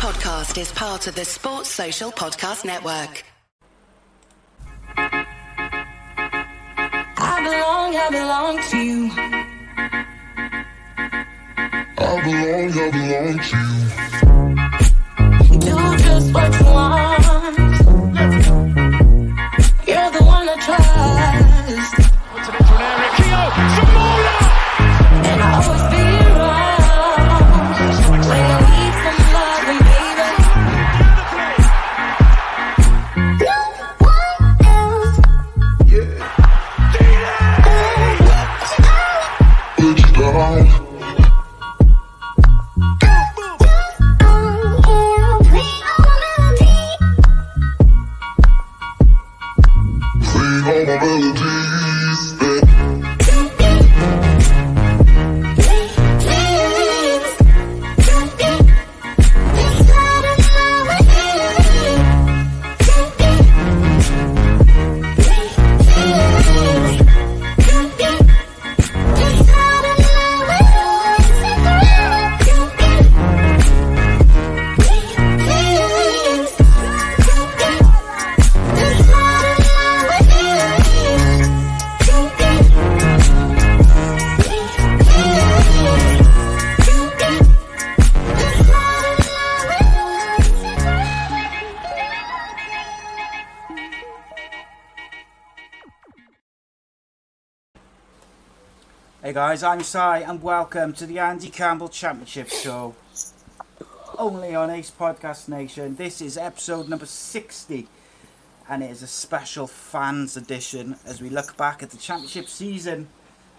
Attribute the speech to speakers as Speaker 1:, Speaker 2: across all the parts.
Speaker 1: podcast is part of the Sports Social Podcast Network.
Speaker 2: I belong, I belong to you.
Speaker 3: I belong, I belong to you.
Speaker 2: Do just what you want.
Speaker 4: Guys, I'm Si and welcome to the Andy Campbell Championship Show. Only on Ace Podcast Nation. This is episode number 60 and it is a special fans edition as we look back at the championship season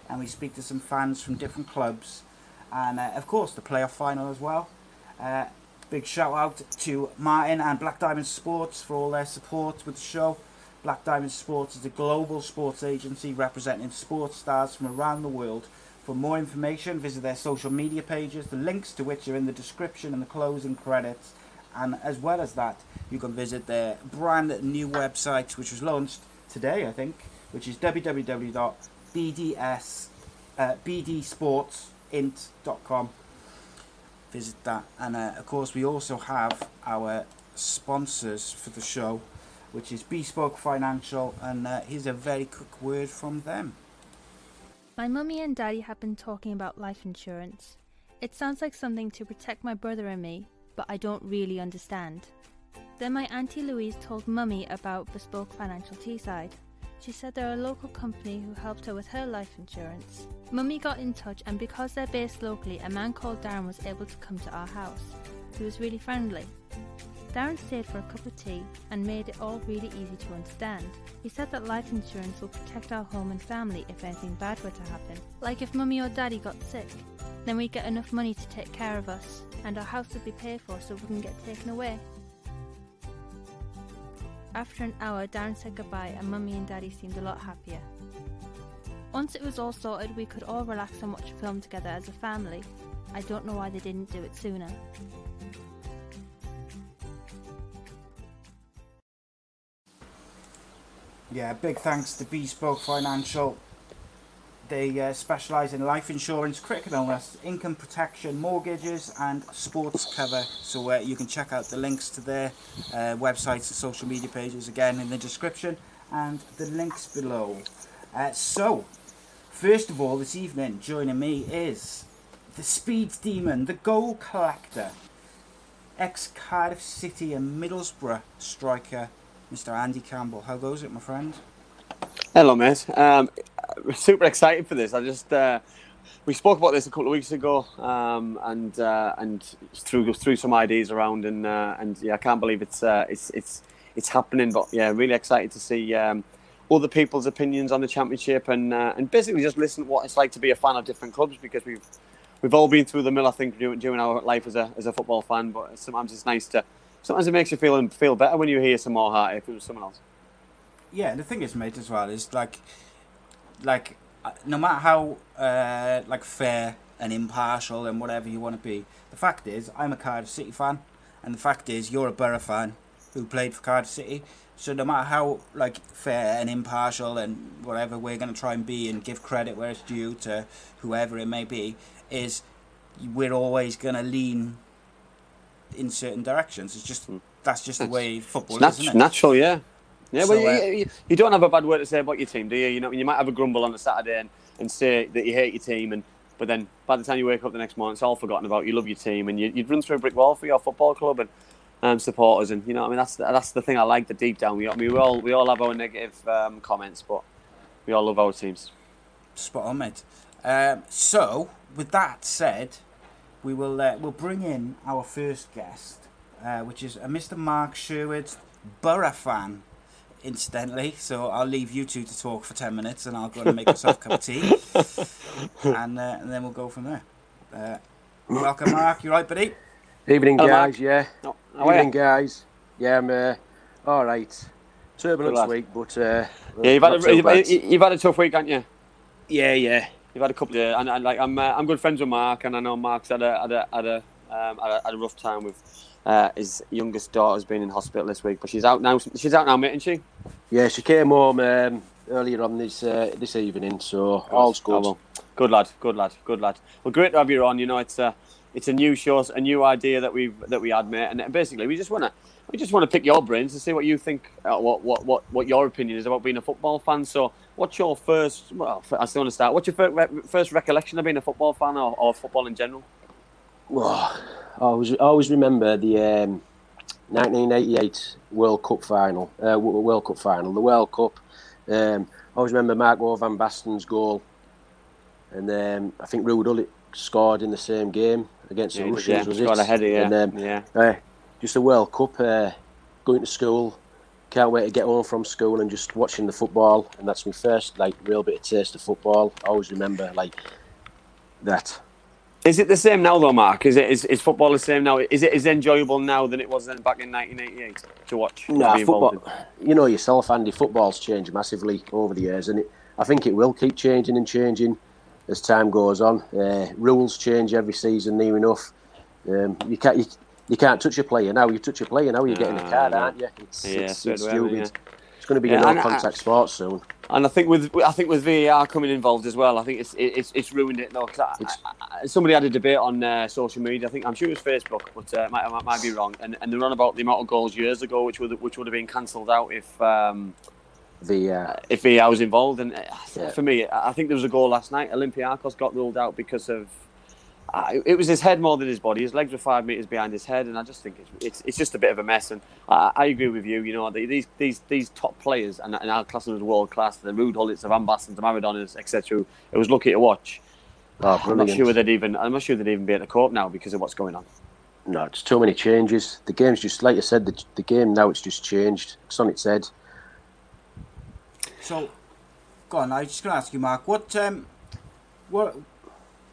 Speaker 4: and we speak to some fans from different clubs and uh, of course the playoff final as well. Uh, big shout out to Martin and Black Diamond Sports for all their support with the show. Black Diamond Sports is a global sports agency representing sports stars from around the world. For more information, visit their social media pages, the links to which are in the description and the closing credits. And as well as that, you can visit their brand new website, which was launched today, I think, which is www.bds, uh. Visit that. And uh, of course, we also have our sponsors for the show which is Bespoke Financial, and uh, here's a very quick word from them.
Speaker 5: My mummy and daddy have been talking about life insurance. It sounds like something to protect my brother and me, but I don't really understand. Then my auntie Louise told mummy about Bespoke Financial Teesside. She said they're a local company who helped her with her life insurance. Mummy got in touch, and because they're based locally, a man called Darren was able to come to our house. He was really friendly. Darren stayed for a cup of tea and made it all really easy to understand. He said that life insurance will protect our home and family if anything bad were to happen. Like if mummy or daddy got sick, then we'd get enough money to take care of us, and our house would be paid for so we wouldn't get taken away. After an hour, Darren said goodbye and mummy and daddy seemed a lot happier. Once it was all sorted, we could all relax and watch a film together as a family. I don't know why they didn't do it sooner.
Speaker 4: Yeah, big thanks to Bespoke Financial. They uh, specialise in life insurance, critical illness, income protection, mortgages, and sports cover. So uh, you can check out the links to their uh, websites and social media pages again in the description and the links below. Uh, so, first of all, this evening, joining me is the Speed Demon, the Goal Collector, ex Cardiff City and Middlesbrough striker, Mr. Andy Campbell. How goes it, my friend?
Speaker 6: Hello, mate. Um, super excited for this. I just uh, we spoke about this a couple of weeks ago, um, and uh, and threw threw some ideas around, and uh, and yeah, I can't believe it's uh, it's it's it's happening. But yeah, really excited to see um, other people's opinions on the championship, and uh, and basically just listen to what it's like to be a fan of different clubs because we've we've all been through the mill, I think, during, during our life as a as a football fan. But sometimes it's nice to sometimes it makes you feel feel better when you hear some more heart if it was someone else.
Speaker 4: Yeah, and the thing is, mate, as well is like, like, uh, no matter how uh, like fair and impartial and whatever you want to be, the fact is, I'm a Cardiff City fan, and the fact is, you're a Boro fan who played for Cardiff City. So no matter how like fair and impartial and whatever we're going to try and be and give credit where it's due to whoever it may be, is we're always going to lean in certain directions. It's just that's just the way football
Speaker 6: It's
Speaker 4: is,
Speaker 6: nat-
Speaker 4: isn't it?
Speaker 6: natural, yeah. Yeah, well,
Speaker 4: So, uh,
Speaker 6: you, you, don't have a bad word to say about your team, do you? You know, you might have a grumble on a Saturday and, and say that you hate your team, and but then by the time you wake up the next morning, it's all forgotten about. You love your team, and you, you'd run through a brick wall for your football club and um, supporters, and you know, I mean, that's that's the thing I like. The deep down, we, I mean, we all we all have our negative um, comments, but we all love our teams.
Speaker 4: Spot on, mate. Um, so, with that said, we will uh, we'll bring in our first guest, uh, which is a Mr. Mark Sherwood, Boro fan, incidentally. So I'll leave you two to talk for ten minutes, and I'll go and make myself a cup of tea, and, uh, and then we'll go from there. Uh, welcome, Mark. You right, buddy?
Speaker 7: Evening,
Speaker 6: Hello, Mark.
Speaker 7: guys. Yeah.
Speaker 6: No, how are
Speaker 7: Evening,
Speaker 6: you?
Speaker 7: guys. Yeah, I'm uh, all right. Turbulent week, but uh,
Speaker 6: Yeah, you've had a,
Speaker 7: so
Speaker 6: you've, you've had a tough week, haven't you?
Speaker 7: yeah, yeah.
Speaker 6: You've had a couple of, and, and like I'm, uh, I'm good friends with Mark, and I know Mark's had a, had a, had a, um, had a, had a rough time with uh, his youngest daughter's been in hospital this week, but she's out now. She's out now, mate, isn't she?
Speaker 7: Yeah, she came home um, earlier on this uh, this evening, so all's good.
Speaker 6: Oh, well. Good lad, good lad, good lad. Well, great to have you on. You know, it's a, it's a new show, a new idea that we that we had, mate, and basically we just want to. We just want to pick your brains and see what you think, uh, what, what, what, what your opinion is about being a football fan. So, what's your first? Well, I still want to start. What's your first, re- first recollection of being a football fan or, or football in general?
Speaker 7: Oh, I always, I always remember the um, 1988 World Cup final, uh, World Cup final, the World Cup. Um, I always remember Marco van Basten's goal, and um, I think Ruud scored in the same game against
Speaker 6: Yeah,
Speaker 7: the Russians.
Speaker 6: yeah.
Speaker 7: Was it?
Speaker 6: a header, yeah,
Speaker 7: And, um,
Speaker 6: yeah.
Speaker 7: uh, just a World Cup, uh, going to school. Can't wait to get home from school and just watching the football. And that's my first like real bit of taste of football. I always remember like that.
Speaker 6: Is it the same now, though, Mark? Is it is, is football the same now? Is it as enjoyable now than it was then back in 1988 to watch?
Speaker 7: Nah, football. You know yourself, Andy. Football's changed massively over the years, and it, I think it will keep changing and changing as time goes on. Uh, rules change every season, near enough. Um, you can't you, you can't touch a player now. You touch a player now, you're getting a card, aren't you? It's,
Speaker 6: Yeah,
Speaker 7: it's, it's stupid.
Speaker 6: yeah.
Speaker 7: It's going to be
Speaker 6: Yeah,
Speaker 7: a no contact sport soon.
Speaker 6: And I think with I think with VAR coming involved as well, I think it's it's, it's ruined it though. I, I, somebody had a debate on uh, social media. I think I'm sure it was Facebook, but uh, might, might might be wrong. And, and they're on about the amount of goals years ago, which would which would have been cancelled out if um,
Speaker 7: The uh,
Speaker 6: if VAR was involved. And uh,
Speaker 7: Yeah.
Speaker 6: for me, I I think there was a goal last night. Olympiacos got ruled out because of. Uh, it was his head more than his body. His legs were five meters behind his head, and I just think it's it's, it's just a bit of a mess. And I, I agree with you. You know, these these these top players, and, and our class them as world class, the Ruud Gullits, the Van Basten, the Maradonas, etc. It was lucky to watch.
Speaker 7: oh,
Speaker 6: I'm not sure they'd even. I'm not sure they'd even be at the court now because of what's going on.
Speaker 7: No, it's too many changes. The game's just like I said. The, the game now it's just changed. It's on its head.
Speaker 4: So, go on. I was just going to ask you, Mark. What um, what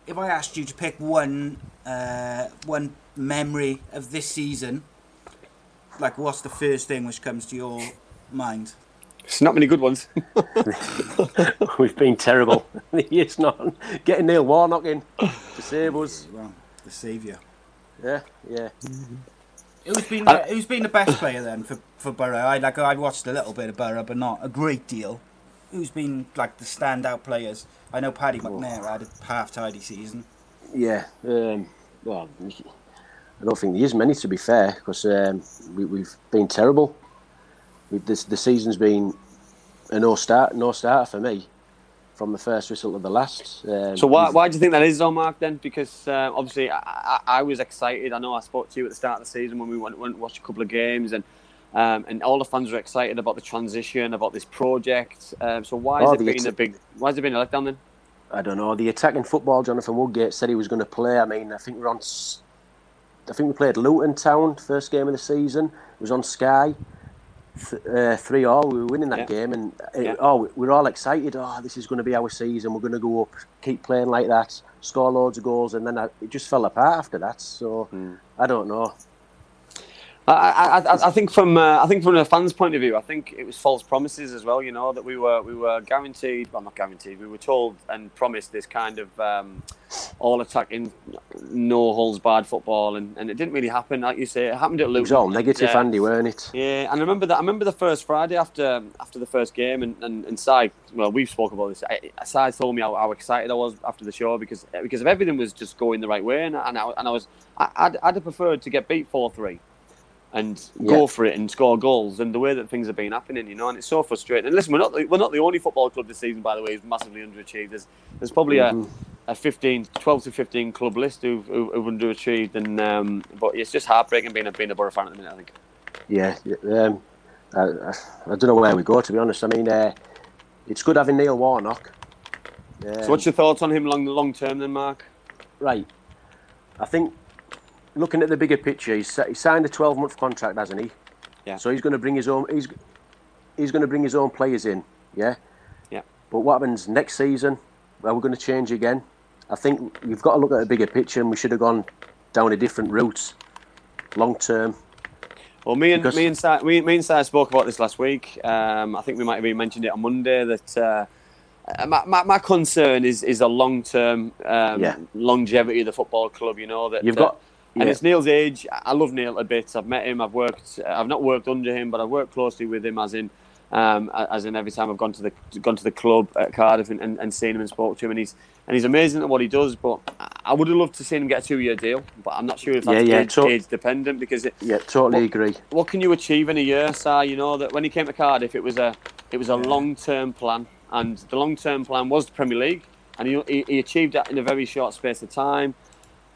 Speaker 4: if I asked you to pick one uh, one memory of this season? Like, what's the first thing which comes to your mind?
Speaker 6: It's not many good ones.
Speaker 7: We've been terrible. it's not getting Neil Warnock in to save us.
Speaker 4: Well, the saviour.
Speaker 7: Yeah, yeah.
Speaker 4: Who's been
Speaker 6: I-
Speaker 4: who's been the best player then for, for Boro? I like I watched a little bit of Boro, but not a great deal. Who's been like the standout players? I know Paddy McNair had a half tidy season.
Speaker 7: Yeah, um, well, I don't think there is many to be fair because um, we, we've been terrible. We've, this, the season's been a no start, no starter for me from the first whistle to the last. Um,
Speaker 6: So why, why do you think that is, though, Mark? Then because uh, obviously I, I, I was excited. I know I spoke to you at the start of the season when we went, went and watched a couple of games, and um, and all the fans were excited about the transition, about this project. Um, so why has
Speaker 7: Oh,
Speaker 6: it been a big? Why has it been a letdown then?
Speaker 7: I don't know. The attacking football, Jonathan Woodgate said he was going to play. I mean, I think we're on. I think we played Luton Town first game of the season. It was on Sky. Th- uh, three all. We were winning that
Speaker 6: Yeah.
Speaker 7: game, and it,
Speaker 6: Yeah.
Speaker 7: oh, we- we're all excited. Oh, this is going to be our season. We're going to go up, keep playing like that, score loads of goals, and then I, it just fell apart after that. So
Speaker 6: Hmm.
Speaker 7: I don't know.
Speaker 6: I, I, I, I think from uh, I think from a fan's point of view, I think it was false promises as well. You know that we were we were guaranteed, well not guaranteed, we were told and promised this kind of um, all attacking, no holes barred football, and, and it didn't really happen. Like you say, it happened at
Speaker 7: It
Speaker 6: Luton.
Speaker 7: was all negative,
Speaker 6: Yeah.
Speaker 7: Andy, weren't it?
Speaker 6: Yeah, and I remember that. I remember the first Friday after after the first game, and and, and Si. Well, we've spoke about this. I, Si told me how, how excited I was after the show because because of everything was just going the right way, and and I, and I was I, I'd, I'd have preferred to get beat four three, and go
Speaker 7: Yeah.
Speaker 6: for it and score goals And the way that things have been happening. You know, and it's so frustrating. And listen, we're not the, we're not the only football club this season, by the way, who's massively underachieved. There's there's probably
Speaker 7: Mhm.
Speaker 6: a a 15, 12 to 15 club list who've, who've underachieved, and um, but it's just heartbreaking being a being a Boro fan at the minute. I think.
Speaker 7: Yeah. Um, I, I, I don't know where we go, to be honest. I mean, uh, it's good having Neil Warnock. Um,
Speaker 6: So, what's your thoughts on him long long term, then, Mark?
Speaker 7: Right. I think looking at the bigger picture, he's, he signed a 12 month contract, hasn't he?
Speaker 6: Yeah.
Speaker 7: So he's going to bring his own. He's he's going to bring his own players in. Yeah.
Speaker 6: Yeah.
Speaker 7: But what happens next season? Well, we're going to change again. I think you've got to look at a bigger picture, and we should have gone down a different route, long term.
Speaker 6: Well, me and
Speaker 7: Because-
Speaker 6: me and Si, me, me and Si spoke about this last week. Um, I think we might have even mentioned it on Monday that uh, my, my, my concern is is a long term um,
Speaker 7: Yeah.
Speaker 6: longevity of the football club. You know that
Speaker 7: You've got-
Speaker 6: and it's Neil's age. I love Neil a bit. I've met him. I've worked. I've not worked under him, but I've worked closely with him, as in. Um, as in every time I've gone to the gone to the club at Cardiff and, and, and seen him and spoke to him and he's and he's amazing at what he does. But I- would have loved to see him get a two year deal, but I'm not sure if that's
Speaker 7: Yeah, yeah,
Speaker 6: age,
Speaker 7: to-
Speaker 6: age dependent because it,
Speaker 7: Yeah, totally
Speaker 6: Well-
Speaker 7: agree.
Speaker 6: what can you achieve in a year, Si? You know that when he came to Cardiff, it was a it was a long term plan, and the long term plan was the Premier League, and he, he, he achieved that in a very short space of time.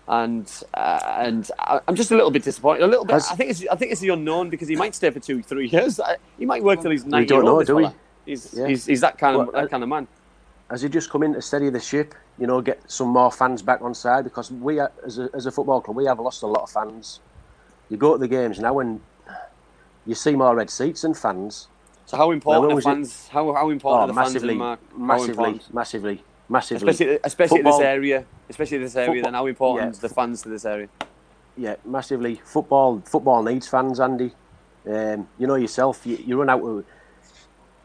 Speaker 6: And uh, and I- I'm just a little bit disappointed. A little bit.
Speaker 7: Has-
Speaker 6: I think it's I think it's the unknown because he might stay for two three years. He might work till he's
Speaker 7: We
Speaker 6: ninety.
Speaker 7: don't know, do we?
Speaker 6: He's,
Speaker 7: Yeah.
Speaker 6: he's he's that kind of
Speaker 7: Well,
Speaker 6: that kind of man.
Speaker 7: Has he just come in to steady the ship? You know, get some more fans back on side because we, as a, as a football club, we have lost a lot of fans. You go to the games now and you see more red seats and fans.
Speaker 6: So how important are
Speaker 7: it-
Speaker 6: fans? How how
Speaker 7: Oh,
Speaker 6: important are the fans
Speaker 7: massively,
Speaker 6: in Mark?
Speaker 7: Massively, massively, massively.
Speaker 6: Especially especially
Speaker 7: Football-
Speaker 6: this area. Especially this area.
Speaker 7: Football-
Speaker 6: Then how important
Speaker 7: yeah.
Speaker 6: the fans to this area?
Speaker 7: Yeah, massively. Football, football needs fans, Andy. Um, you know yourself. You, you run out. of-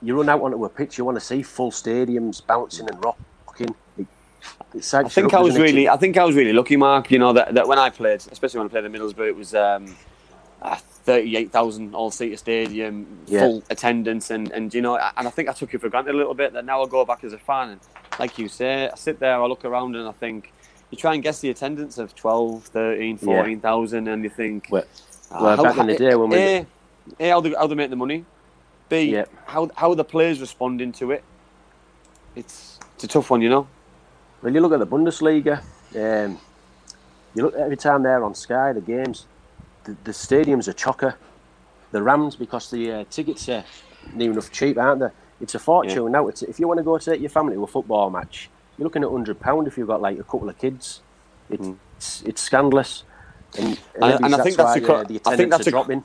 Speaker 7: You run out onto a pitch. You want to see full stadiums bouncing and rocking. It, it
Speaker 6: I think I was really, I think I was really lucky, Mark. You know that, that when I played, especially when I played in Middlesbrough, it was um, uh, thirty-eight thousand all-seater stadium,
Speaker 7: Yeah.
Speaker 6: full attendance, and and you know, and I think I took it for granted a little bit. That now I go back as a fan, and like you say, I sit there, I look around, and I think you try and guess the attendance of 12, 13,
Speaker 7: Yeah.
Speaker 6: 14,000, and you think,
Speaker 7: Well,
Speaker 6: ah,
Speaker 7: well, back in the day when we-
Speaker 6: a, a how they how they make the money, b
Speaker 7: Yeah.
Speaker 6: how how the players responding to it. It's it's a tough one, you know.
Speaker 7: When you look at the Bundesliga, um, you look every time they're on Sky, the games, the, the stadiums are chocker. The Rams, because the uh, tickets are near enough cheap, aren't they? It's a fortune now. It's, if you want to go take your family to a football match, you're looking at hundred pound if you've got like a couple of kids. It's it's scandalous, and, and.
Speaker 6: And- I think that's
Speaker 7: why
Speaker 6: acro-
Speaker 7: uh, the
Speaker 6: I think that's ac-
Speaker 7: dropping.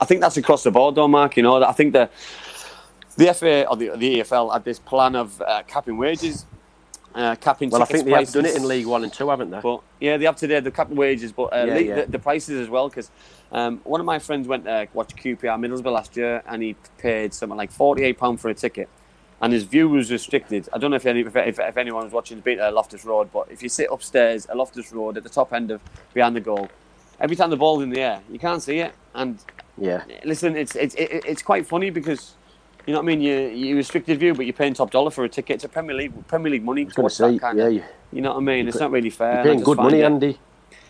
Speaker 6: I think that's across the board, though, Mark. You know, I think the the FA or the, the EFL had this plan of uh, capping wages, uh, capping.
Speaker 7: Well, I think they have done it in League One and Two, haven't they?
Speaker 6: But yeah, they have today the capping wages, but uh,
Speaker 7: Yeah,
Speaker 6: league-
Speaker 7: yeah.
Speaker 6: The, the prices as well. Because um, one of my friends went to watch QPR Middlesbrough last year, and he paid something like forty-eight pound for a ticket, and his view was restricted. I don't know if any, if, if, if anyone was watching the beat at Loftus Road, but if you sit upstairs at Loftus Road at the top end of behind the goal, every time the ball's in the air, you can't see it, and
Speaker 7: yeah,
Speaker 6: listen, it's it's it, it's quite funny because you know what I mean. You you restricted view, but you're paying top dollar for a ticket. It's a Premier League Premier League money.
Speaker 7: I was going
Speaker 6: What's
Speaker 7: to say,
Speaker 6: that kind
Speaker 7: yeah,
Speaker 6: of,
Speaker 7: you-
Speaker 6: you know what I mean. It's not really fair.
Speaker 7: you're paying good money,
Speaker 6: it-
Speaker 7: Andy.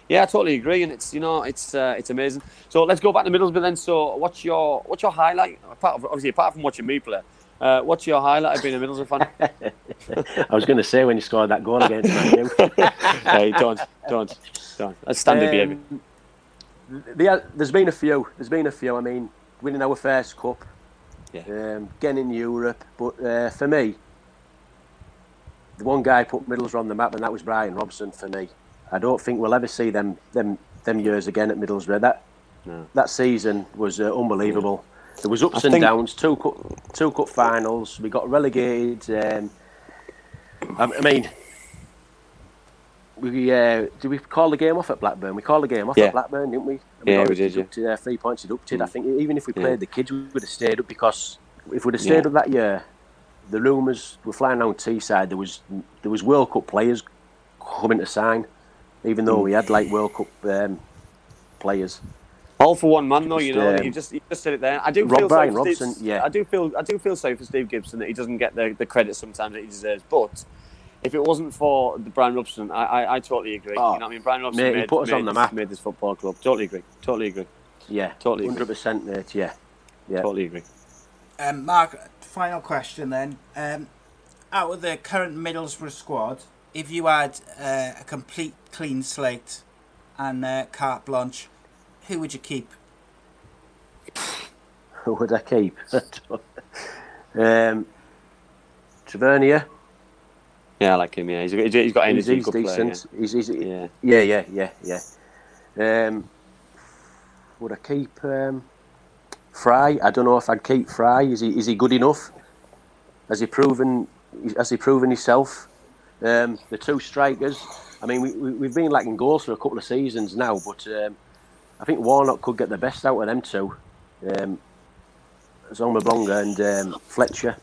Speaker 6: Yeah, I totally agree, and it's you know it's uh, it's amazing. So let's go back to Middlesbrough then. So what's your what's your highlight? Apart of, obviously, apart from watching me play, uh, what's your highlight of being a Middlesbrough fan?
Speaker 7: I was going to say when you scored that goal against Man U.
Speaker 6: hey, don't don't don't. That's standard behaviour.
Speaker 7: Um, there, there's been a few. There's been a few. I mean, winning our first cup,
Speaker 6: Yeah.
Speaker 7: um, getting in Europe. But uh, for me, the one guy put Middlesbrough on the map, and that was Bryan Robson. For me, I don't think we'll ever see them them them years again at Middlesbrough. That
Speaker 6: No.
Speaker 7: that season was uh, unbelievable. There was ups
Speaker 6: I
Speaker 7: and
Speaker 6: think-
Speaker 7: downs. Two cup, two cup finals. We got relegated. Um, I mean, we uh, did we call the game off at Blackburn? We called the game off
Speaker 6: Yeah.
Speaker 7: at Blackburn, didn't we? And
Speaker 6: Yeah,
Speaker 7: got
Speaker 6: we did, yeah.
Speaker 7: deducted, uh, three points deducted. I
Speaker 6: Mm.
Speaker 7: think even if we
Speaker 6: Yeah.
Speaker 7: played the kids, we would have stayed up because if we'd have stayed
Speaker 6: Yeah.
Speaker 7: up that year, the rumours were flying around Teesside. There was there was World Cup players coming to sign, even though we had like World Cup um, players.
Speaker 6: All for one man, though. You
Speaker 7: Just,
Speaker 6: know,
Speaker 7: um,
Speaker 6: you just you just said it there. I do
Speaker 7: Rob-
Speaker 6: feel
Speaker 7: Bryan
Speaker 6: sorry for
Speaker 7: Robson,
Speaker 6: Steve,
Speaker 7: yeah.
Speaker 6: I do feel I do feel sorry for Steve Gibson that he doesn't get the, the credit sometimes that he deserves. But if it wasn't for the Bryan Robson, I, I, I totally agree.
Speaker 7: Oh,
Speaker 6: you know what I mean? Bryan Robson
Speaker 7: mate, he
Speaker 6: made,
Speaker 7: put us
Speaker 6: made
Speaker 7: on the
Speaker 6: this,
Speaker 7: map.
Speaker 6: Made this football club. Totally agree. Totally agree.
Speaker 7: Yeah,
Speaker 6: Totally agree.
Speaker 7: hundred percent, mate. Yeah, yeah.
Speaker 6: Totally agree.
Speaker 4: Um, Mark, final question then. Um, out of the current Middlesbrough squad, if you had uh, a complete clean slate and uh, carte blanche, who would you keep?
Speaker 7: Who would I keep? um, Tavernier.
Speaker 6: Yeah, I like him. Yeah, he's, he's he's got
Speaker 7: He's,
Speaker 6: energy.
Speaker 7: he's
Speaker 6: good player,
Speaker 7: decent. He's, he's,
Speaker 6: yeah.
Speaker 7: yeah, yeah, yeah, yeah. Um, would I keep um, Fry? I don't know if I'd keep Fry. Is he is he good enough? Has he proven? Has he proven himself? Um, the two strikers. I mean, we, we we've been lacking goals for a couple of seasons now, but um, I think Warnock could get the best out of them two. Um, Assombalonga and um, Fletcher.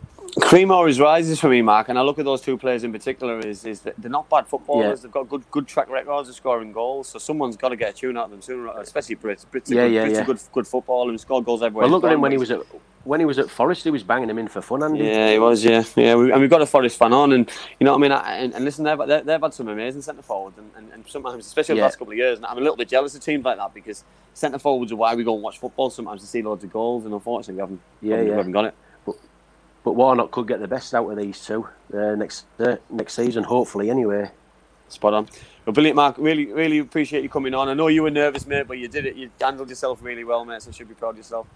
Speaker 6: Cream always rises for me, Mark, and I look at those two players in particular. Is is that they're not bad footballers.
Speaker 7: Yeah.
Speaker 6: They've got good good track records of scoring goals. So someone's got to get a tune out of them sooner, especially Brits. Brits
Speaker 7: Yeah,
Speaker 6: good,
Speaker 7: yeah,
Speaker 6: Brits
Speaker 7: yeah.
Speaker 6: good good football and score goals everywhere.
Speaker 7: Well, look at him when he was at when he was at Forest. He was banging him in for fun, Andy.
Speaker 6: Yeah, he was. Yeah, yeah. We, and we've got a Forest fan on, and you know what I mean. I, and, and listen, they've, they've they've had some amazing centre forwards, and, and, and sometimes, especially
Speaker 7: Yeah.
Speaker 6: the last couple of years, and I'm a little bit jealous of teams like that because centre forwards are why we go and watch football sometimes to see loads of goals, and unfortunately, we haven't.
Speaker 7: Yeah,
Speaker 6: we
Speaker 7: yeah.
Speaker 6: haven't got it.
Speaker 7: But Warnock could get the best out of these two uh, next uh, next season, hopefully. Anyway,
Speaker 6: Spot on. Well, brilliant, Mark. Really, really appreciate you coming on. I know you were nervous, mate, but you did it. You handled yourself really well, mate. So you should be proud of yourself.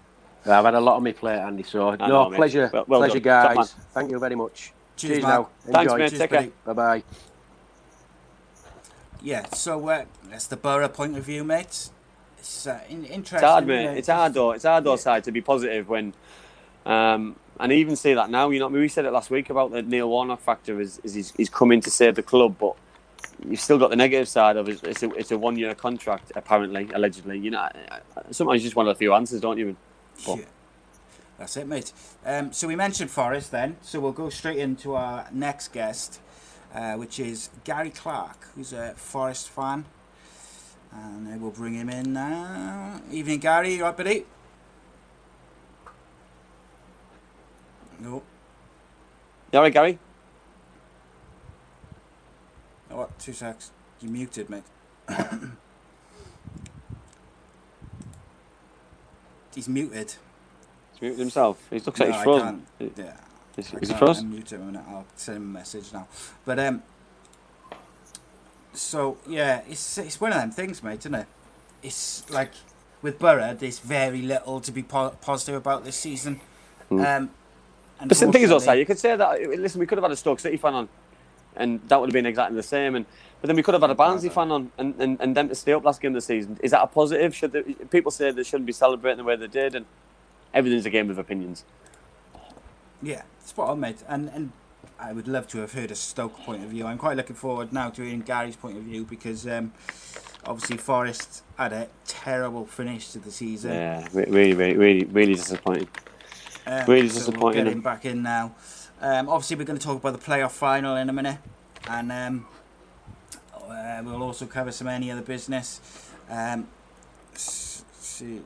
Speaker 7: I've had a lot on my plate, Andy. So no
Speaker 6: know,
Speaker 7: pleasure,
Speaker 6: Well- well
Speaker 7: pleasure,
Speaker 6: done. Top
Speaker 7: guys. Thank you very much.
Speaker 4: Cheers,
Speaker 7: now.
Speaker 4: Mark.
Speaker 6: Thanks,
Speaker 7: Enjoy.
Speaker 6: mate.
Speaker 4: Cheers,
Speaker 6: Take care.
Speaker 7: Bye bye.
Speaker 4: Yeah, so uh, that's the Boro point of view, mate. It's uh, interesting.
Speaker 6: It's hard,
Speaker 4: isn't
Speaker 6: mate.
Speaker 4: it?
Speaker 6: It's hard, though. It's hard, though,
Speaker 4: Yeah.
Speaker 6: side to be positive when. Um, and even say that now. You know, I mean, we said it last week about the Neil Warnock factor. Is, is he's, he's come in to save the club, but you've still got the negative side of it. It's a, it's a one year contract, apparently, allegedly. You know, sometimes you just want a few answers, don't you? But-
Speaker 4: Yeah. That's it, mate. Um, so we mentioned Forest then, so we'll go straight into our next guest, uh, which is Gary Clark, who's a Forest fan. And uh, we'll bring him in now. Evening, Gary. You right, buddy? No.
Speaker 6: You all right, Gary?
Speaker 4: Oh, what? Two secs. You muted, mate. He's muted.
Speaker 6: He's muted himself. He looks like
Speaker 4: No,
Speaker 6: he's
Speaker 4: I
Speaker 6: frozen.
Speaker 4: Yeah.
Speaker 6: Is,
Speaker 4: I
Speaker 6: is he frozen?
Speaker 4: unmute him and I'll send him a message now. But um, so yeah, it's it's one of them things, mate, isn't it? It's like with Boro, there's very little to be po- positive about this season.
Speaker 6: Hmm.
Speaker 4: Um,
Speaker 6: But the thing is, also, you could say that. Listen, we could have had a Stoke City fan on, and that would have been exactly the same. And but then we could have had a Barnsley fan on, and, and, and them to stay up last game of the season. Is that a positive? Should they, people say they shouldn't be celebrating the way they did? And everything's a game of opinions.
Speaker 4: Yeah, spot on, mate. And and I would love to have heard a Stoke point of view. I'm quite looking forward now to hearing Gary's point of view because um, obviously Forest had a terrible finish to the season.
Speaker 6: Yeah, really, really, really, really disappointing.
Speaker 4: Um,
Speaker 6: Really
Speaker 4: so We'll
Speaker 6: disappointing.
Speaker 4: get him back in now. Um, obviously, we're going to talk about the playoff final in a minute, and um, uh, we'll also cover some any other business. Um, see,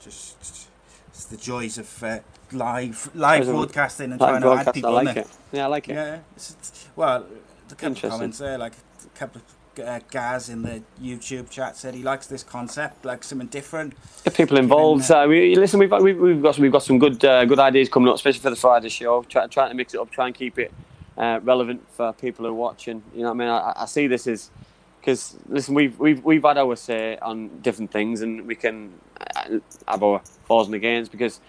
Speaker 4: just it's the joys of uh, live live broadcasting and
Speaker 6: Like
Speaker 4: trying to add people.
Speaker 6: I like
Speaker 4: innit?
Speaker 6: it. Yeah, I like it.
Speaker 4: Yeah, it's, it's- well, the couple of comments there, like a couple of uh, guys in the YouTube chat said he likes this concept, like something different.
Speaker 6: Get people involved.
Speaker 4: Uh,
Speaker 6: we, listen, we've, we've, we've got we've got some good uh, good ideas coming up, especially for the Friday show. Try, trying to mix it up, try and keep it uh, relevant for people who are watching. You know what I mean? I, I see this as because listen, we've we've we've had our say on different things, and we can uh, have our flaws and against because.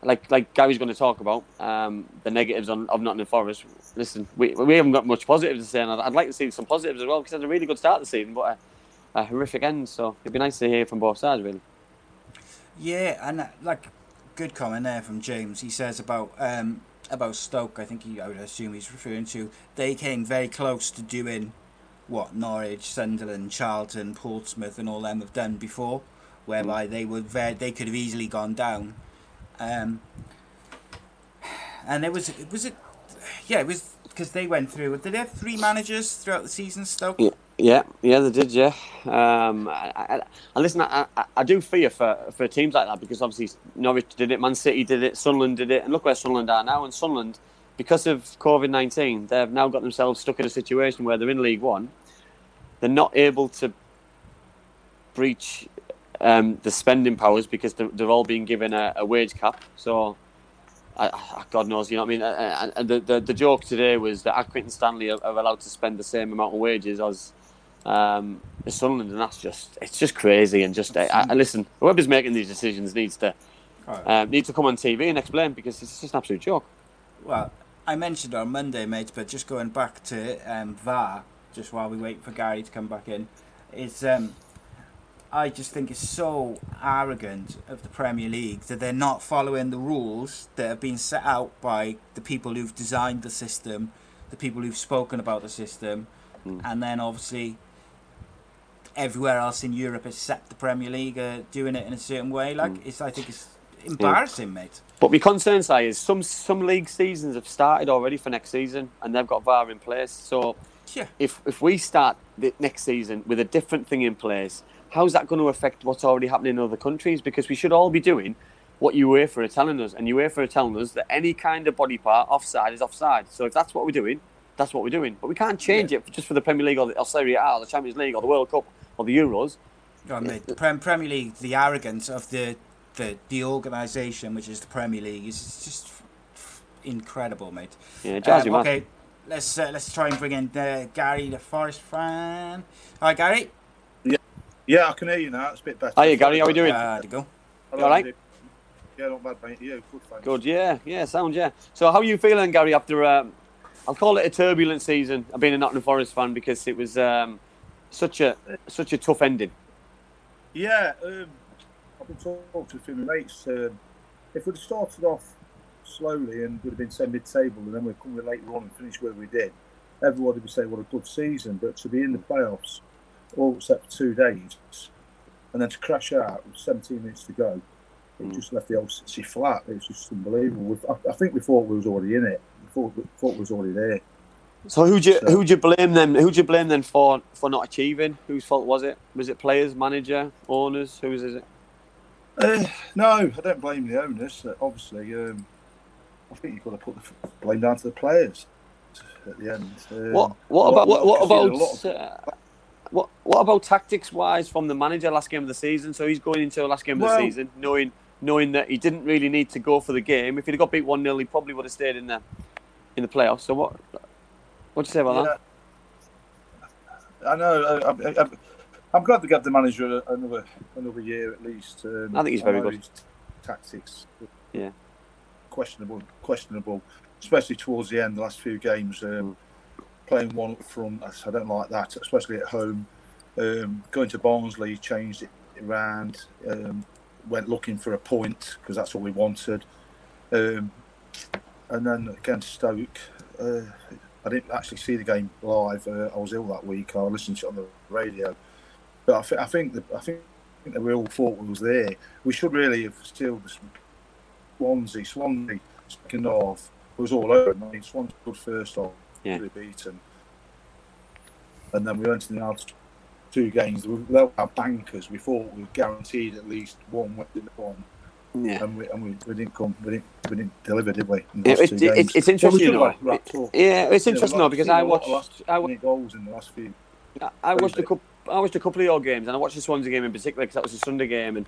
Speaker 6: Like like Gary's going to talk about um, the negatives on of Nottingham Forest. Listen, we, we haven't got much positives to say, and I'd, I'd like to see some positives as well because it's a really good start to the season, but a, a horrific end. So it'd be nice to hear from both sides, really.
Speaker 4: Yeah, and uh, like good comment there from James. He says about um, about Stoke. I think he, I would assume he's referring to. They came very close to doing what Norwich, Sunderland, Charlton, Portsmouth, and all them have done before, whereby they would very, they could have easily gone down. Um, and it was it was it, yeah, it was because they went through. Did they have three managers throughout the season? Stoke.
Speaker 6: Yeah, yeah, they did. Yeah, um, I, I, and listen, I, I, I do fear for for teams like that because obviously Norwich did it, Man City did it, Sunderland did it, and look where Sunderland are now. And Sunderland, because of COVID nineteen, they've now got themselves stuck in a situation where they're in League One. They're not able to breach um, the spending powers because they're, they're all being given a, a wage cap. So. I, God knows, you know what I mean. And and the, the the joke today was that Accrington Stanley are, are allowed to spend the same amount of wages as um, Sunderland, and that's just it's just crazy. And just I, I, listen, whoever's making these decisions needs to um, needs to come on TV and explain because it's just an absolute joke.
Speaker 4: Well, I mentioned on Monday, mate, but just going back to um, VAR, just while we wait for Gary to come back in, is um, I just think it's so arrogant of the Premier League that they're not following the rules that have been set out by the people who've designed the system, the people who've spoken about the system, hmm. and then obviously everywhere else in Europe except the Premier League are doing it in a certain way. Like hmm. it's, I think it's embarrassing, mate.
Speaker 6: But my concern, Si, is some some league seasons have started already for next season, and they've got VAR in place. So
Speaker 4: Yeah.
Speaker 6: if if we start the next season with a different thing in place, how's that going to affect what's already happening in other countries? Because we should all be doing what UEFA are telling us, and UEFA are telling us that any kind of body part offside is offside. So if that's what we're doing, that's what we're doing. But we can't change it just for the Premier League or the or Serie A or the Champions League or the World Cup or the Euros.
Speaker 4: God, mate, the Prem- Premier League, the arrogance of the the, the organisation, which is the Premier League, is just incredible, mate.
Speaker 6: Yeah, drives
Speaker 4: Um, okay, let's uh, let's try and bring in uh, Gary, the Forest fan. Hi, Gary.
Speaker 8: Yeah, I can hear you now. It's a bit better.
Speaker 6: Hiya, Gary, how are we doing?
Speaker 4: Uh, there you go.
Speaker 8: Hello,
Speaker 6: all right?
Speaker 8: Andy. Yeah, not bad, mate. Yeah, good, thanks.
Speaker 6: Good, yeah, yeah, sound, yeah. So, how are you feeling, Gary? After um, I'll call it a turbulent season. I've been a Nottingham Forest fan because it was um, such a such a tough ending.
Speaker 8: Yeah, um, I've been talking to a few of my mates. Um, if we'd started off slowly and would have been say mid-table, and then we'd come later on and finish where we did, everybody would say what a good season. But to be in the playoffs, all except two days, and then to crash out with 17 minutes to go, it just left the old city flat. It's just unbelievable. We've, I, I think we thought we was already in it. We thought, we thought we was already there.
Speaker 6: So, who'd you
Speaker 8: So-
Speaker 6: who'd you blame then? Who'd you blame then for for not achieving? Whose fault was it? Was it players, manager, owners? Whose is it?
Speaker 8: Uh, no, I don't blame the owners. Uh, obviously, um, I think you've got to put the blame down to the players at the end. Um,
Speaker 6: What what about what, what
Speaker 8: I've seen a lot
Speaker 6: about
Speaker 8: of-
Speaker 6: uh, what what about tactics wise from the manager last game of the season? So he's going into the last game of
Speaker 8: Well-
Speaker 6: the season knowing knowing that he didn't really need to go for the game. If he'd have got beat one 0 he probably would have stayed in the in the playoffs. So what what do you say about that?
Speaker 8: I know. I, I, I, I'm glad they gave the manager another another year at least. Um,
Speaker 6: I think he's very good.
Speaker 8: Tactics,
Speaker 6: Yeah.
Speaker 8: questionable, questionable, especially towards the end. The last few games,
Speaker 6: Mm.
Speaker 8: um, playing one up front, I don't like that, especially at home. Um, going to Barnsley, changed it around, um, went looking for a point because that's what we wanted. Um, and then against Stoke, uh, I didn't actually see the game live. Uh, I was ill that week. I listened to it on the radio. But I, th- I think the, I think the real was there. We should really have still Swansea. Swansea second half was all over. I mean, Swansea good first half,
Speaker 6: Yeah.
Speaker 8: really beaten, and then we went to the last two games. We were our bankers. We thought we were guaranteed at least one win
Speaker 6: Yeah.
Speaker 8: and we and we, we didn't come. We didn't we didn't deliver, did we? in the
Speaker 6: Yeah,
Speaker 8: last
Speaker 6: it, it, it's,
Speaker 8: we
Speaker 6: interesting, know.
Speaker 8: have wrapped up.
Speaker 6: Yeah, it's interesting though because I
Speaker 8: a lot of
Speaker 6: watched
Speaker 8: last
Speaker 6: I,
Speaker 8: goals in the last few.
Speaker 6: I- I watched a couple. I watched a couple of your games, and I watched the Swansea game in particular because that was a Sunday game, and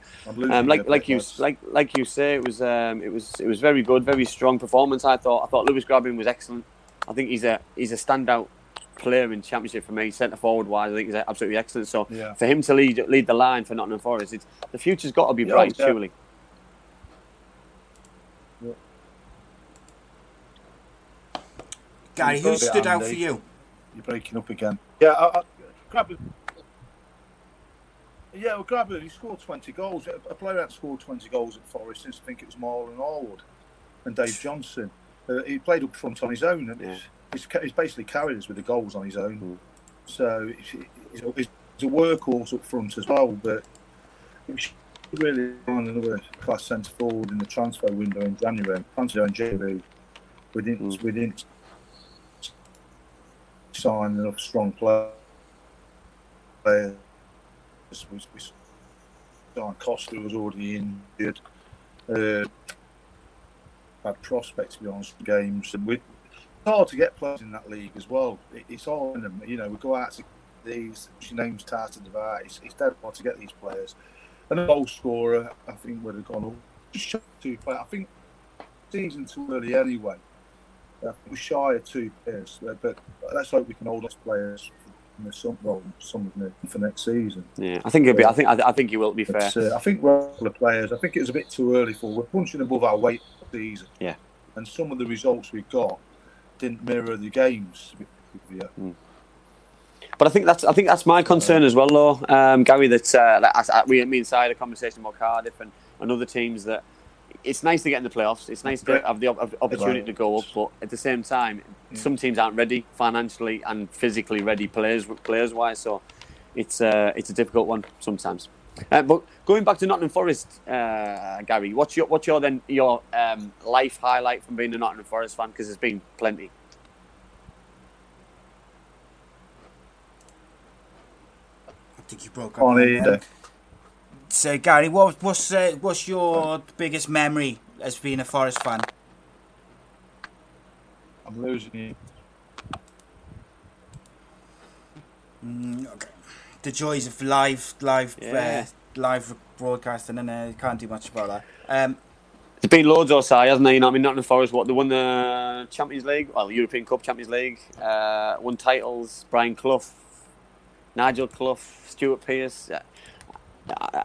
Speaker 6: um, like like you like like you say, it was um, it was it was very good, very strong performance. I thought I thought Lewis Grabban was excellent. I think he's a he's a standout player in Championship for me, centre forward wise. I think he's absolutely excellent. So
Speaker 8: Yeah.
Speaker 6: for him to lead lead the line for Nottingham Forest, it's, the future's got to be
Speaker 8: Yeah,
Speaker 6: bright,
Speaker 8: yeah.
Speaker 6: surely.
Speaker 4: Gary, who stood out for you?
Speaker 8: You're breaking up again. Yeah, I, I, Grabban. Yeah, well, Grabban, he scored 20 goals. A a player that scored 20 goals at Forest since I think it was Marlon Harewood and Dave Johnson. Uh, he played up front on his own, and
Speaker 6: Yeah.
Speaker 8: he's, he's, basically carried us with the goals on his own. So he's, he's a- workhorse up front as well, but we should really find another class centre forward in the transfer window in January. Transfer in January, we didn't we didn't sign enough strong players. We, we signed Costa was already injured. Uh, had prospects to be honest for games, and we, it's hard to get players in that league as well. It, it's all in them, you know. We go out to these names touted about. It's, it's dead hard to get these players. And a goal scorer, I think would have gone up. Just shy two players. I think season too early anyway. I think we're shy of two players, but, but let's hope we can hold those players from some well, some of them for next season.
Speaker 6: Yeah, I think it'll be. I think. I, I think you will. Be fair.
Speaker 8: Uh, I think we're all the players. I think it was a bit too early for. We're punching above our weight season.
Speaker 6: Yeah.
Speaker 8: And some of the results we got didn't mirror the games. Yeah.
Speaker 6: But I think that's I think that's my concern as well, though, um, Gary. That uh, as- as we me inside a conversation about Cardiff and, and other teams that it's nice to get in the playoffs. It's nice to have the opportunity to go up, but at the same time, some teams aren't ready financially and physically ready players players wise. So it's uh, it's a difficult one sometimes. Uh, but going back to Nottingham Forest, uh, Gary, what's your what's your then your um, life highlight from being a Nottingham Forest fan? Because there's been plenty.
Speaker 4: I think you broke up.
Speaker 8: On
Speaker 4: there,
Speaker 8: either.
Speaker 4: So Gary, what, what's uh, what's your biggest memory as being a Forest fan?
Speaker 8: I'm losing you.
Speaker 4: Mm, okay. The joys of live live
Speaker 6: Yeah.
Speaker 4: uh, live broadcasting, and uh, can't do much about that. Um,
Speaker 6: There's been loads Osai, hasn't there? You know, I mean, Nottingham Forest, what they won the Champions League, well, European Cup, Champions League, uh, won titles. Brian Clough, Nigel Clough, Stuart Pearce. Uh,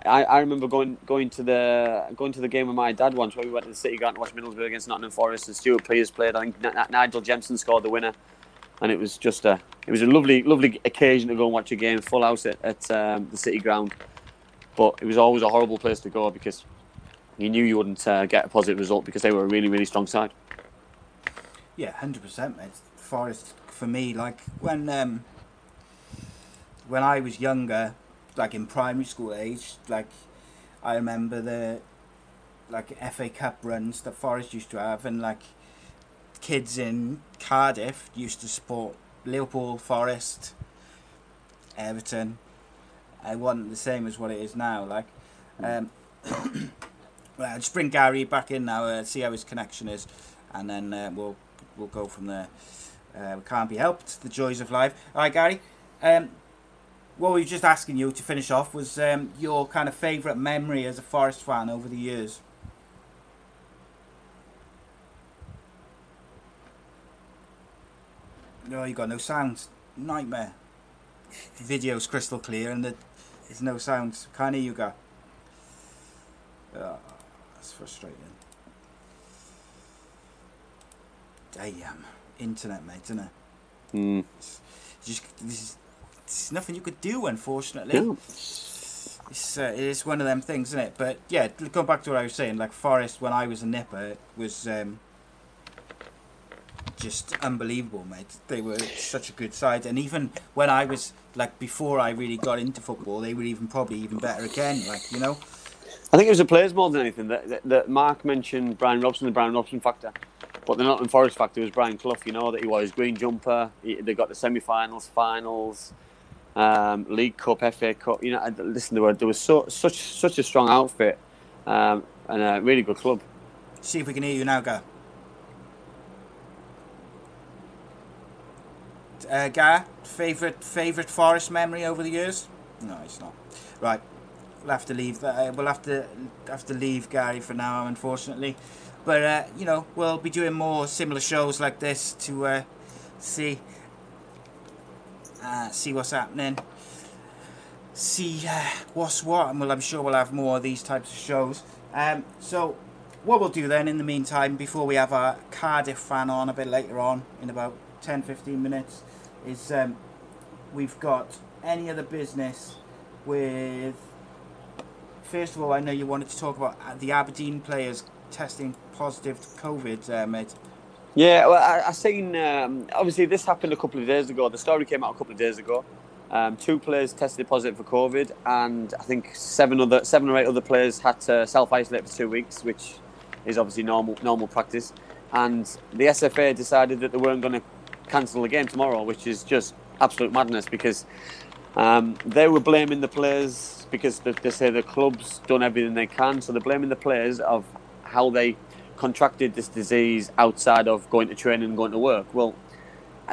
Speaker 6: I, I remember going going to the going to the game with my dad once, where we went to the City Ground to watch Middlesbrough against Nottingham Forest, and Stuart Pearce played. I think N- N- Nigel Jemson scored the winner, and it was just a it was a lovely lovely occasion to go and watch a game, full house at, at um, the City Ground. But it was always a horrible place to go because you knew you wouldn't uh, get a positive result because they were a really, really strong side.
Speaker 4: yeah, hundred percent, mate. Forest for me, like when um, when I was younger, like in primary school age, like I remember the like FA Cup runs that Forest used to have, and like kids in Cardiff used to support Liverpool, Forest, Everton. It wasn't the same as what it is now. Like, um, well, I'll just bring Gary back in now, uh, see how his connection is, and then uh, we'll we'll go from there. Uh, we can't be helped. The joys of life. All right, Gary. Um, what we were just asking you to finish off was um, your kind of favourite memory as a Forest fan over the years. No, you got no sounds. Nightmare. Video's crystal clear and the, there's no sounds. Can't hear you, guy. Oh, that's frustrating. Damn. Internet, mate, isn't it?
Speaker 6: Mm.
Speaker 4: It's just, there's, there's nothing you could do, unfortunately.
Speaker 6: Yeah.
Speaker 4: It's, uh, it's one of them things, isn't it? But yeah, go back to what I was saying. Like Forest, when I was a nipper, was um, just unbelievable, mate. They were such a good side, and even when I was like before I really got into football, they were even probably even better again. Like you know,
Speaker 6: I think it was the players more than anything. That, that, that Mark mentioned Bryan Robson, the Bryan Robson factor. But the Nottingham Forest factor was Brian Clough, you know, that he was green jumper. He, they got the semi finals, finals, um, League Cup, FA Cup. You know, listen, there, were, there was so, such such a strong outfit um, and a really good club.
Speaker 4: see if we can hear you now, Gar. Uh, Gar, favorite favorite Forest memory over the years? No, it's not. Right, we'll have to leave. Uh, we'll have to have to leave Gary for now, unfortunately. But uh, you know, we'll be doing more similar shows like this to uh, see uh, see what's happening, see uh, what's what, and well, I'm sure we'll have more of these types of shows. Um, so, what we'll do then in the meantime, before we have our Cardiff fan on a bit later on, in about 10 15 minutes, is um, we've got any other business with. First of all, I know you wanted to talk about the Aberdeen players testing positive to COVID, uh, mate.
Speaker 6: Yeah, well, I, I seen. Um, obviously, this happened a couple of days ago. The story came out a couple of days ago. Um, two players tested positive for COVID, and I think seven other seven or eight other players had to self isolate for two weeks, which is obviously normal normal practice. And the SFA decided that they weren't going to cancel the game tomorrow, which is just absolute madness because um, they were blaming the players because they, they say the club's done everything they can, so they're blaming the players of how they contracted this disease outside of going to training and going to work. Well,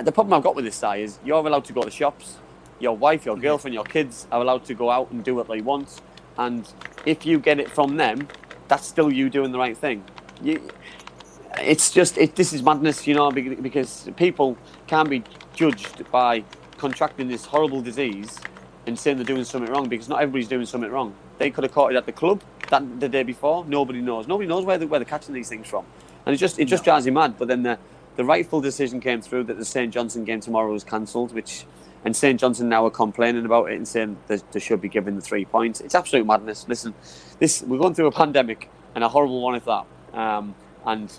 Speaker 6: the problem I've got with this side is you're allowed to go to shops. Your wife, your girlfriend, your kids are allowed to go out and do what they want. And if you get it from them, that's still you doing the right thing. You, it's just it, this is madness, you know, because people can't be judged by contracting this horrible disease and saying they're doing something wrong because not everybody's doing something wrong. They could have caught it at the club that the day before. Nobody knows. Nobody knows where, they, where they're catching these things from, and it just it just drives you mad. But then the the rightful decision came through that the St Johnstone game tomorrow was cancelled, which and St Johnstone now are complaining about it and saying they, they should be given the three points. It's absolute madness. Listen, this we're going through a pandemic and a horrible one at that, um, and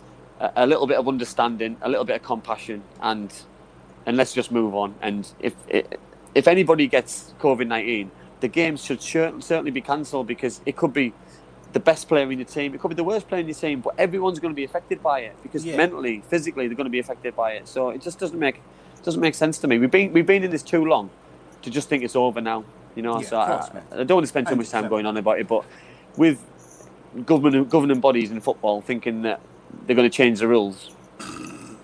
Speaker 6: a, little bit of understanding, a little bit of compassion, and and let's just move on. And if if anybody gets COVID nineteen, the games should certainly be cancelled because it could be the best player in your team, it could be the worst player in your team, but everyone's going to be affected by it because
Speaker 4: Yeah.
Speaker 6: mentally, physically, they're going to be affected by it. So it just doesn't make doesn't make sense to me. We've been we've been in this too long to just think it's over now. You know,
Speaker 4: Yeah,
Speaker 6: so
Speaker 4: course,
Speaker 6: I. I don't want to spend too much time going on about it, but with governing governing bodies in football thinking that they're going to change the rules,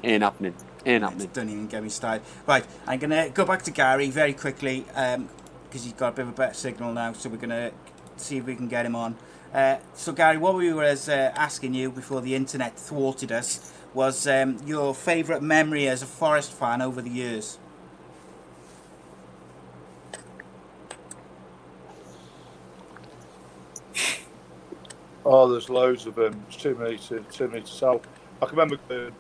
Speaker 6: ain't happening. Ain't happening.
Speaker 4: Don't even get me started. Right, I'm going to go back to Gary very quickly because he's got a bit of a better signal now, so we're going to see if we can get him on. Uh, so, Gary, what we were uh, asking you before the internet thwarted us was um, your favourite memory as a Forest fan over the years.
Speaker 8: Oh, there's loads of them. It's too many to too many to tell. I can remember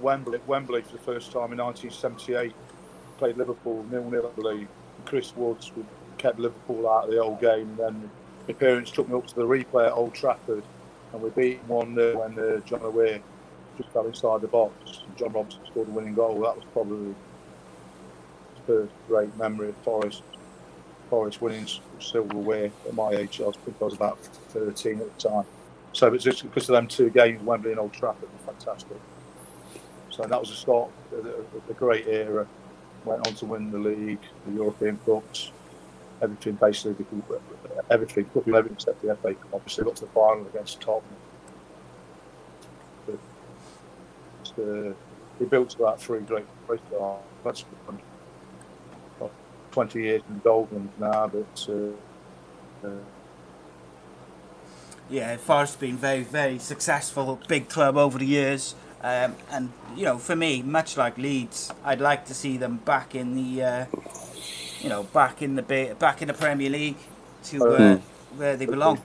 Speaker 8: Wembley, Wembley for the first time in 1978. Played Liverpool nil nil, I believe. Chris Woods kept Liverpool out of the old game. Then my parents took me up to the replay at Old Trafford, and we beat one 0 when uh, John O'Hare just fell inside the box. And John Robertson scored the winning goal. That was probably the first great memory of Forest. Forest winning silverware at my age. I was, I was about 13 at the time. So it's just because of them two games, Wembley and Old Trafford were fantastic. So that was the start of the, great era. Went on to win the league, the European Cups, everything basically, everything, everything except the FA Cup. Obviously, got to the final against Tottenham. But, uh, he built about three great great stars. That's. 20 years in Dolphins now, but uh, uh,
Speaker 4: Yeah, Forest been very, very successful, big club over the years. Um, and, you know, for me, much like Leeds, I'd like to see them back in the, uh, you know, back in the ba- back in the Premier League to uh, where they belong.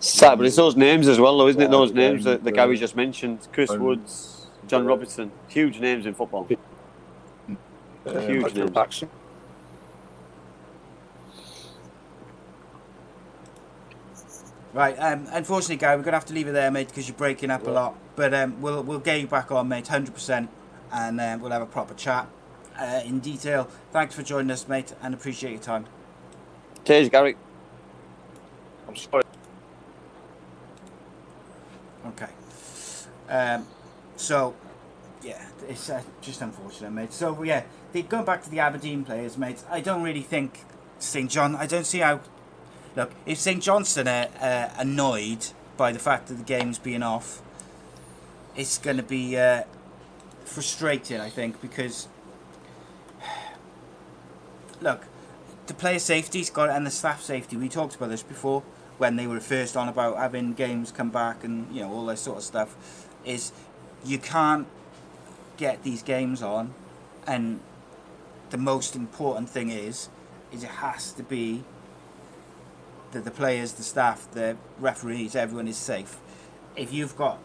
Speaker 6: Sad, but it's those names as well, though, isn't it? Those names that, the
Speaker 8: guy
Speaker 6: we just mentioned. Chris
Speaker 8: Um,
Speaker 6: Woods, John. Robertson, huge names in football.
Speaker 8: uh,
Speaker 6: Huge names.
Speaker 4: Right, um, unfortunately, Gary, we're going to have to leave it there, mate, because you're breaking up a lot. But um, we'll, we'll get you back on, mate, 100%, and uh, we'll have a proper chat uh, in detail. Thanks for joining us, mate, and appreciate your time.
Speaker 6: Cheers, Gary.
Speaker 8: I'm sorry.
Speaker 4: Okay. Um, so, yeah, it's uh, just unfortunate, mate. So, yeah, the, going back to the Aberdeen players, mate, I don't really think St. John, I don't see how. Look, if St. Johnstone are uh, annoyed by the fact that the game's being off, it's going to be uh, frustrating, I think, because. Look, the player safety's got and the staff safety. We talked about this before when they were first on about having games come back and you know all that sort of stuff. Is you can't get these games on, and the most important thing is, is it has to be that the players, the staff, the referees, everyone is safe. If you've got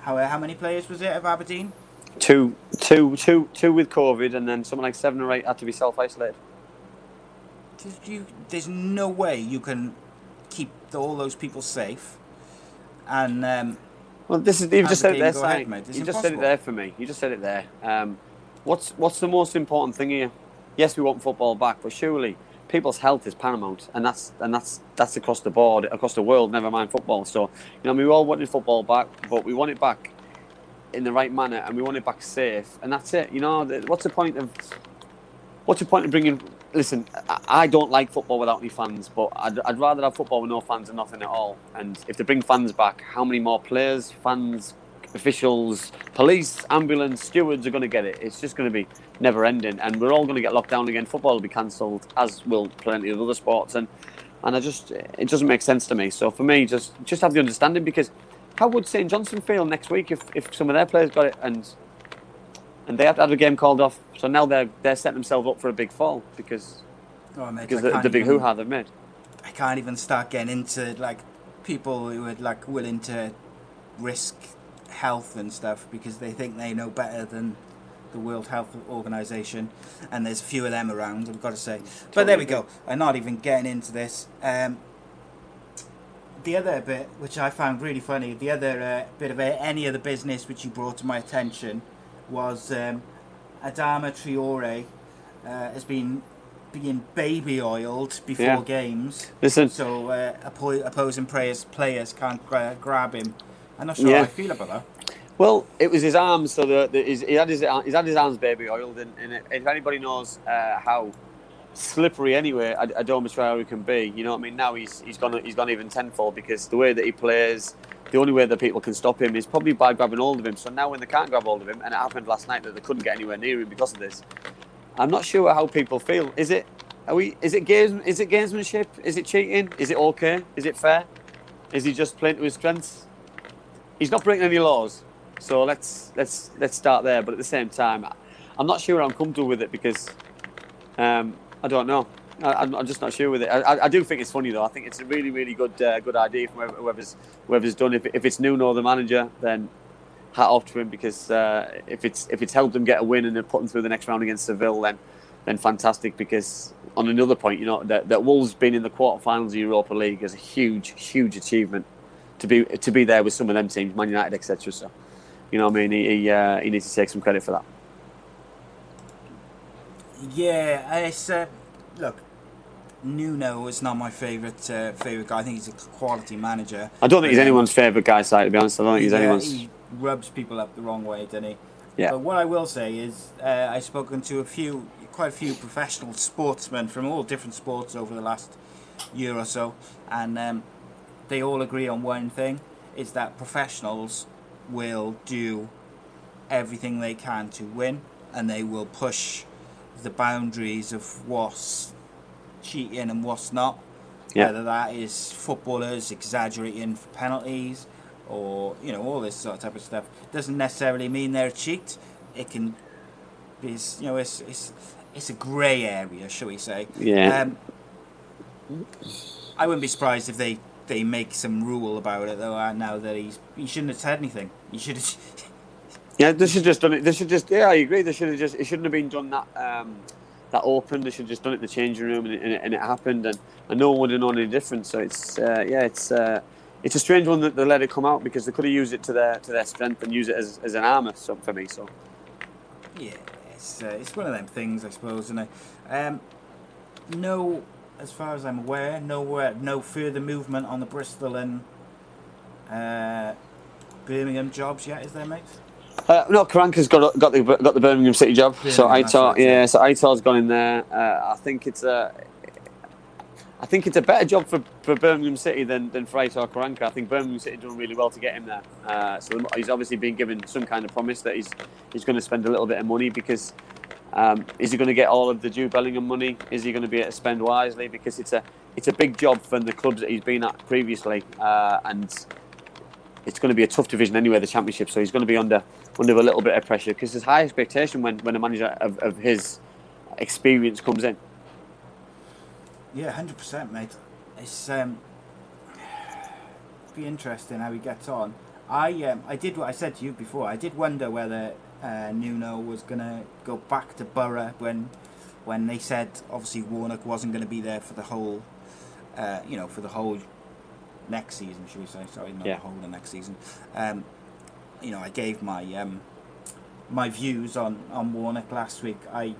Speaker 4: how how many players was it of Aberdeen?
Speaker 6: Two, two, two, two with COVID, and then something like seven or eight had to be self isolated.
Speaker 4: You, there's no way you can keep all those people safe, and um,
Speaker 6: Well, this is you've just said it there,
Speaker 4: ahead, mate.
Speaker 6: You just said it there for me. You just said it there. Um, what's what's the most important thing here? yes, we want football back, but surely people's health is paramount, and that's and that's that's across the board, across the world. Never mind football. So you know, we all wanted football back, but we want it back in the right manner, and we want it back safe, and that's it. You know, what's the point of what's the point of bringing? Listen, I- I don't like football without any fans, but I'd, I'd rather have football with no fans than nothing at all. And if they bring fans back, how many more players, fans, officials, police, ambulance, stewards are going to get it? It's just going to be never ending, and we're all going to get locked down again. Football will be cancelled, as will plenty of other sports, and and I just it doesn't make sense to me. So for me, just just have the understanding because how would St Johnstone feel next week if, if some of their players got it and and they have to have a game called off? So now they're they're setting themselves up for a big fall because
Speaker 4: Oh, mate,
Speaker 6: because the, the big hoo ha they've made.
Speaker 4: I can't even start getting into like people who are like willing to risk health and stuff because they think they know better than the World Health Organization, and there's a few of them around. I've got to say, but there we go. I'm not even getting into this. Um, the other bit, which I found really funny, the other uh, bit of uh, any other business which you brought to my attention was um, Adama Traore uh, has been being baby oiled before
Speaker 6: Yeah.
Speaker 4: games.
Speaker 6: Listen.
Speaker 4: So uh, opposing players players can't gra- grab him. I'm not sure
Speaker 6: Yeah.
Speaker 4: how I feel about that.
Speaker 6: Well, it was his arms, so the, the his, he had his he's had his arms baby oiled, and, and if anybody knows uh, how slippery anyway Ad- Adama Traore can be, you know what I mean. Now he's he's gone he's gone even tenfold because the way that he plays, the only way that people can stop him is probably by grabbing hold of him. So now when they can't grab hold of him, and it happened last night that they couldn't get anywhere near him because of this, I'm not sure how people feel. Is it are we? Is it games? Is it gamesmanship? Is it cheating? Is it okay? Is it fair? Is he just playing to his strengths? He's not breaking any laws, so let's let's let's start there. But at the same time, I'm not sure I'm comfortable with it because um, I don't know. I, I'm, I'm just not sure with it. I, I, I do think it's funny though. I think it's a really really good uh, good idea from whoever's whoever's done. If, if it's Nuno the manager, then hat off to him because uh, if it's if it's helped them get a win and they're putting through the next round against Seville, then then fantastic. Because on another point, you know that, that Wolves being in the quarterfinals of Europa League is a huge huge achievement to be to be there with some of them teams, Man United, etc. So, you know, what I mean, he he, uh, he needs to take some credit for that.
Speaker 4: Yeah, it's uh, look. Nuno is not my favourite uh, favourite guy. I think he's a quality manager.
Speaker 6: I don't think he's
Speaker 4: um,
Speaker 6: anyone's favourite guy side, to be honest. I don't think he's
Speaker 4: yeah,
Speaker 6: anyone's.
Speaker 4: He rubs people up the wrong way, doesn't he?
Speaker 6: Yeah.
Speaker 4: But what I will say is, uh, I've spoken to a few, quite a few professional sportsmen from all different sports over the last year or so, and um, they all agree on one thing: is that professionals will do everything they can to win, and they will push the boundaries of what's cheating and what's not.
Speaker 6: Yeah.
Speaker 4: Whether that is footballers exaggerating for penalties or, you know, all this sort of type of stuff. Doesn't necessarily mean they're a cheat. It can be, you know, it's, it's, it's a grey area, shall we say.
Speaker 6: Yeah.
Speaker 4: Um, I wouldn't be surprised if they, they make some rule about it, though, uh, now that he's, he shouldn't have said anything. He should have.
Speaker 6: Yeah, this should just done it. They should just. Yeah, I agree. They should have just. It shouldn't have been done that um, that open. They should have just done it in the changing room, and it, and it, and it happened, and, and no one would have known any difference. So it's uh, yeah, it's uh, it's a strange one that they let it come out because they could have used it to their to their strength and use it as, as an armor. So for me, so
Speaker 4: Yeah, it's uh, it's one of them things, I suppose, and um, no, as far as I'm aware, no no further movement on the Bristol and uh, Birmingham jobs yet, is there, mate?
Speaker 6: Uh, no, Karanka's got got the got the Birmingham City job. so
Speaker 4: Birmingham, that's
Speaker 6: Aitor,
Speaker 4: right, yeah.
Speaker 6: so Aitor's gone in there. Uh, I think it's a, I think it's a better job for, for Birmingham City than than for Aitor Karanka. I think Birmingham City done really well to get him there. Uh, so he's obviously been given some kind of promise that he's he's going to spend a little bit of money because. Um, is he going to get all of the Jude Bellingham money? Is he going to be able to spend wisely? Because it's a it's a big job for the clubs that he's been at previously, uh, and it's going to be a tough division anyway, the championship. So he's going to be under under a little bit of pressure because there's high expectation when, when a manager of, of his experience comes in.
Speaker 4: Yeah, hundred percent, mate. It's um, be interesting how he gets on. I um, I did what I said to you before. I did wonder whether uh, Nuno was gonna go back to Boro when when they said obviously Warnock wasn't going to be there for the whole, uh, you know, for the whole next season, should we say? Sorry, not
Speaker 6: Yeah.
Speaker 4: the whole of next season. Um, you know, I gave my um, my views on on Warnock last week. I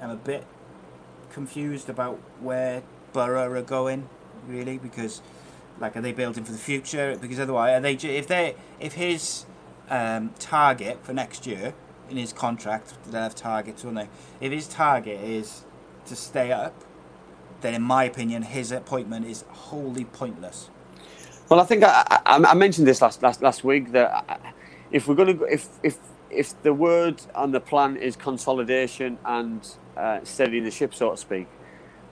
Speaker 4: am a bit confused about where Boro are going, really, because like are they building for the future? Because otherwise, are they if they if his um, target for next year in his contract, they'll have targets, won't they? If his target is to stay up, then in my opinion, his appointment is wholly pointless.
Speaker 6: Well, I think I, I, I mentioned this last last last week that if we're going to if if if the word on the plan is consolidation and uh, steadying the ship, so to speak,